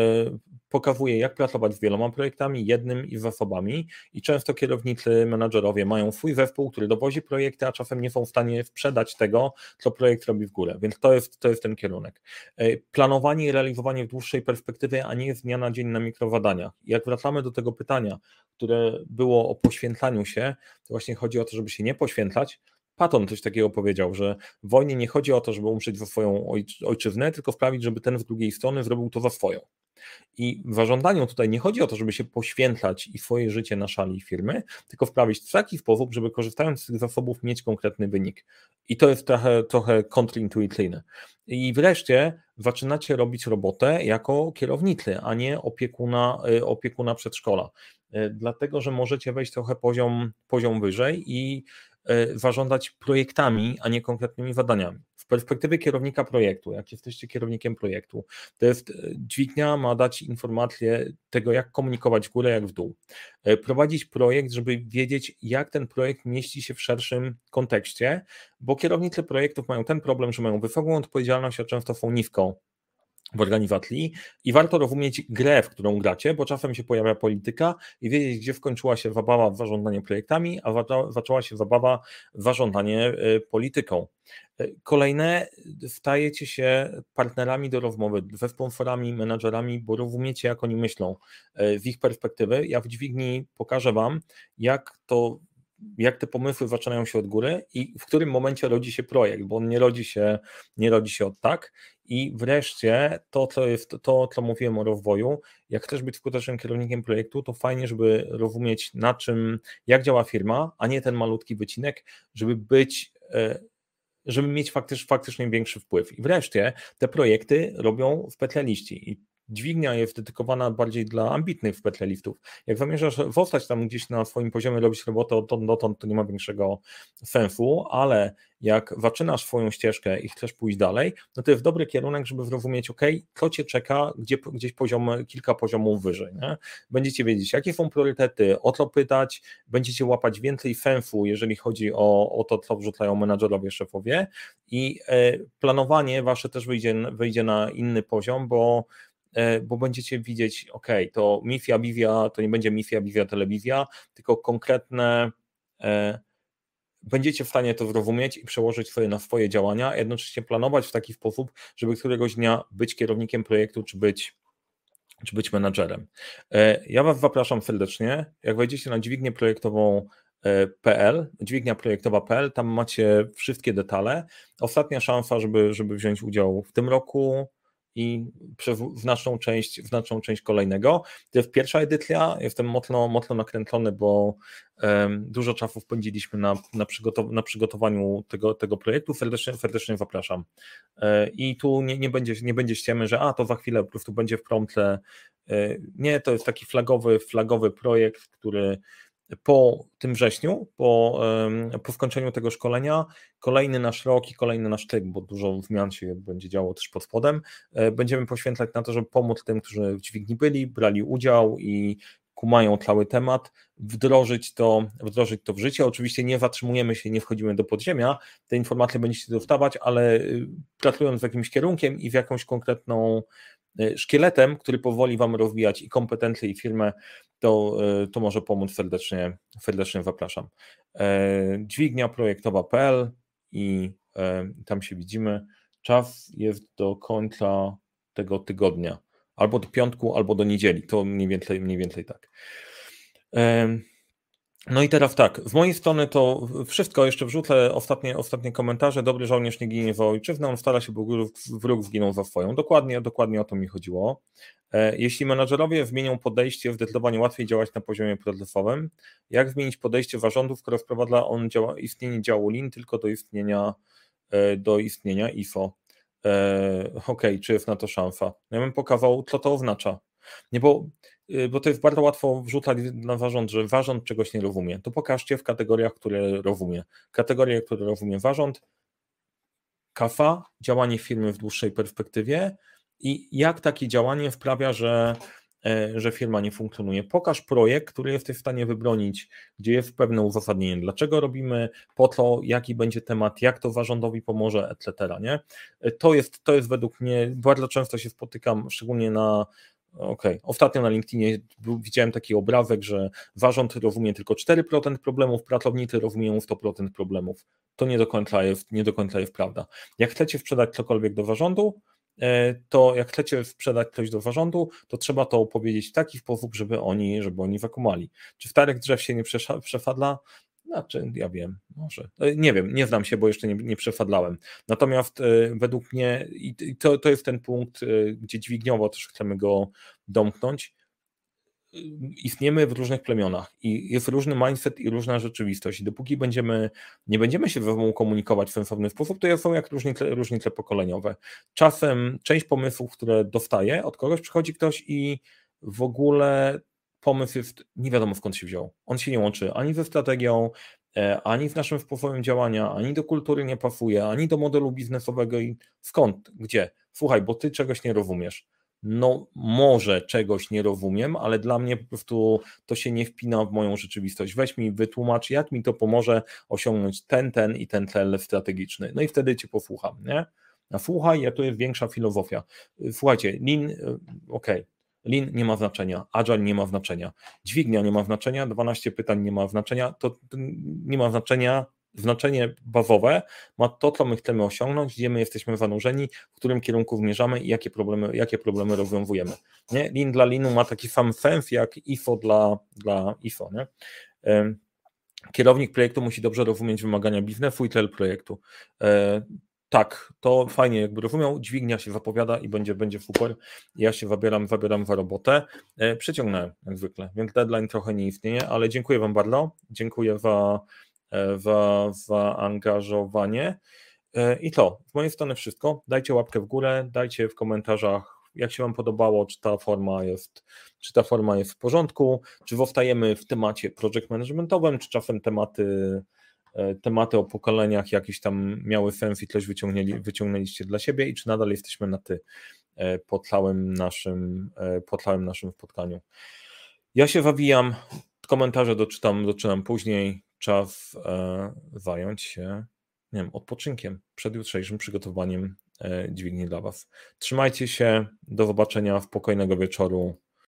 pokazuje, jak pracować z wieloma projektami, jednym i zasobami i często kierownicy, menadżerowie mają swój zespół, który dowozi projekty, a czasem nie są w stanie sprzedać tego, co projekt robi w górę, więc to jest, to jest ten kierunek. E, planowanie i realizowanie w dłuższej perspektywie, a nie z dnia na dzień na mikrowadaniach. Jak wracamy do tego pytania, które było o poświęcaniu się, to właśnie chodzi o to, żeby się nie poświęcać, Patton coś takiego powiedział, że w wojnie nie chodzi o to, żeby umrzeć za swoją ojczyznę, tylko sprawić, żeby ten z drugiej strony zrobił to za swoją. I w zażądaniu tutaj nie chodzi o to, żeby się poświęcać i swoje życie na szali firmy, tylko wprawić w taki sposób, żeby korzystając z tych zasobów mieć konkretny wynik. I to jest trochę, trochę kontrintuicyjne. I wreszcie zaczynacie robić robotę jako kierownicy, a nie opiekuna, y, opiekuna przedszkola. Y, dlatego, że możecie wejść trochę poziom, poziom wyżej i y, zarządzać projektami, a nie konkretnymi zadaniami perspektywy kierownika projektu, jak jesteście kierownikiem projektu, to jest e, dźwignia ma dać informację tego, jak komunikować w górę, jak w dół. E, prowadzić projekt, żeby wiedzieć, jak ten projekt mieści się w szerszym kontekście, bo kierownicy projektów mają ten problem, że mają wysoką odpowiedzialność, a często są niską w organizacji i warto rozumieć grę, w którą gracie, bo czasem się pojawia polityka i wiedzieć, gdzie skończyła się zabawa w zarządzanie projektami, a zaczęła się zabawa w zarządzanie e, polityką. E, kolejne, stajecie się partnerami do rozmowy, ze sponsorami, menadżerami, bo rozumiecie, jak oni myślą z ich perspektywy. Ja w dźwigni pokażę Wam, jak to jak te pomysły zaczynają się od góry i w którym momencie rodzi się projekt, bo on nie rodzi się, nie rodzi się od tak. I wreszcie to, co jest, to, co mówiłem o rozwoju, jak chcesz być skutecznym kierownikiem projektu, to fajnie, żeby rozumieć na czym, jak działa firma, a nie ten malutki wycinek, żeby być e, żeby mieć faktycznie, faktycznie większy wpływ. I wreszcie te projekty robią w petleliści. I dźwignia jest dedykowana bardziej dla ambitnych wpletlelistów. Jak zamierzasz zostać tam gdzieś na swoim poziomie, robić robotę odtąd dotąd, to nie ma większego sensu, ale jak zaczynasz swoją ścieżkę i chcesz pójść dalej, no to jest dobry kierunek, żeby zrozumieć, ok, co cię czeka gdzie, gdzieś poziom, kilka poziomów wyżej. Nie? Będziecie wiedzieć, jakie są priorytety, o co pytać, będziecie łapać więcej sensu, jeżeli chodzi o, o to, co wrzucają menadżerowie, szefowie i e, planowanie wasze też wyjdzie, wyjdzie na inny poziom, bo bo będziecie widzieć, ok, to Mifia Bivia to nie będzie Mifia Bivia Telewizja, tylko konkretne e, będziecie w stanie to zrozumieć i przełożyć swoje na swoje działania, a jednocześnie planować w taki sposób, żeby któregoś dnia być kierownikiem projektu, czy być czy być menadżerem. E, ja Was zapraszam serdecznie. Jak wejdziecie na dźwignię projektową PL, dźwignia projektowa.pl, tam macie wszystkie detale. Ostatnia szansa, żeby, żeby wziąć udział w tym roku, i w znaczną część, w znaczną część kolejnego. Pierwsza edycja, jestem mocno, mocno nakręcony, bo um, dużo czasu spędziliśmy na, na, przygotow na przygotowaniu tego, tego projektu. Serdecznie, serdecznie zapraszam. E, I tu nie, nie, będzie, nie będzie ściemy, że a to za chwilę po prostu będzie w prompte. E, nie, to jest taki flagowy, flagowy projekt, który po tym wrześniu, po, po skończeniu tego szkolenia, kolejny nasz rok i kolejny nasz tyk, bo dużo zmian się będzie działo też pod spodem, e, będziemy poświęcać na to, żeby pomóc tym, którzy w dźwigni byli, brali udział i kumają cały temat, wdrożyć to, wdrożyć to w życie. Oczywiście nie zatrzymujemy się, nie wchodzimy do podziemia, te informacje będziecie dostawać, ale y, pracując w jakimś kierunkiem i w jakąś konkretną szkieletem, który powoli Wam rozwijać i kompetencje i firmę, to, e, to może pomóc serdecznie, serdecznie zapraszam. E, dźwignia projektowa.pl i e, tam się widzimy. Czas jest do końca tego tygodnia, albo do piątku, albo do niedzieli. To mniej więcej, mniej więcej tak. No i teraz tak, z mojej strony to wszystko, jeszcze wrzucę ostatnie, ostatnie komentarze. Dobry żołnierz nie ginie za ojczyznę, on stara się, by wróg zginął za swoją. Dokładnie, dokładnie o to mi chodziło. E, jeśli menadżerowie zmienią podejście, zdecydowanie łatwiej działać na poziomie procesowym. Jak zmienić podejście zarządu, skoro wprowadza on działa, istnienie działu LIN tylko do istnienia, e, do istnienia IFO? E, ok, czy jest na to szansa? Ja bym pokazał, co to oznacza. Nie, bo, bo to jest bardzo łatwo wrzucać na zarząd, że zarząd czegoś nie rozumie. To pokażcie w kategoriach, które rozumie. Kategorie, które rozumie zarząd, kafa, działanie firmy w dłuższej perspektywie i jak takie działanie wprawia, że, e, że firma nie funkcjonuje. Pokaż projekt, który jesteś w stanie wybronić, gdzie jest pewne uzasadnienie, dlaczego robimy, po co, jaki będzie temat, jak to zarządowi pomoże, etc. Nie? E, to, jest, to jest według mnie, bardzo często się spotykam, szczególnie na Okej. Okay. Ostatnio na LinkedInie widziałem taki obrazek, że zarząd rozumie tylko 4% problemów, pracownicy rozumieją 100% problemów. To nie do końca jest, nie do końca jest prawda. Jak chcecie sprzedać cokolwiek do zarządu, e, to jak chcecie sprzedać coś do zarządu, to trzeba to opowiedzieć w taki sposób, żeby oni, żeby oni wakumali. Czy w starych drzew się nie przefadla? Znaczy, ja wiem, może. E, nie wiem, nie znam się, bo jeszcze nie, nie przefadlałem. Natomiast y, według mnie, i to, to jest ten punkt, y, gdzie dźwigniowo też chcemy go domknąć. Istniemy w różnych plemionach i jest różny mindset i różna rzeczywistość. I dopóki będziemy, nie będziemy się ze sobą komunikować w sensowny sposób, to są jak różnice, różnice pokoleniowe. Czasem część pomysłów, które dostaję od kogoś, przychodzi ktoś i w ogóle pomysł jest, nie wiadomo skąd się wziął. On się nie łączy ani ze strategią, e, ani w naszym sposobem działania, ani do kultury nie pasuje, ani do modelu biznesowego i skąd, gdzie? Słuchaj, bo ty czegoś nie rozumiesz. No, może czegoś nie rozumiem, ale dla mnie po prostu to się nie wpina w moją rzeczywistość. Weź mi, wytłumacz, jak mi to pomoże osiągnąć ten, ten i ten cel strategiczny. No i wtedy cię posłucham, nie? Słuchaj, ja tu jest większa filozofia. Słuchajcie, Lin, e, okej, okay, Lean nie ma znaczenia, Agile nie ma znaczenia, dźwignia nie ma znaczenia, 12 pytań nie ma znaczenia, to nie ma znaczenia, znaczenie bazowe ma to, co my chcemy osiągnąć, gdzie my jesteśmy zanurzeni, w którym kierunku zmierzamy i jakie problemy, jakie problemy rozwiązujemy. Nie? Lean dla Leanu ma taki sam sens jak IFO dla, dla IFO. Nie? Kierownik projektu musi dobrze rozumieć wymagania biznesu i cel projektu. Tak, to fajnie jakby rozumiał, dźwignia się zapowiada i będzie, będzie super. Ja się zabieram, zabieram za robotę. E, jak zwykle, więc deadline trochę nie istnieje, ale dziękuję Wam bardzo. Dziękuję za, e, za, za angażowanie. E, I to, z mojej strony wszystko. Dajcie łapkę w górę, dajcie w komentarzach, jak się Wam podobało, czy ta forma jest, czy ta forma jest w porządku, czy zostajemy w temacie project managementowym, czy czasem tematy tematy o pokoleniach jakieś tam miały coś wyciągnęli, wyciągnęliście dla siebie i czy nadal jesteśmy na ty e, po całym naszym, e, po całym naszym spotkaniu. Ja się zawijam, komentarze doczytam, doczytam później, czas zająć się nie wiem, odpoczynkiem przed jutrzejszym przygotowaniem dźwigni dla Was. Trzymajcie się, do zobaczenia, spokojnego wieczoru.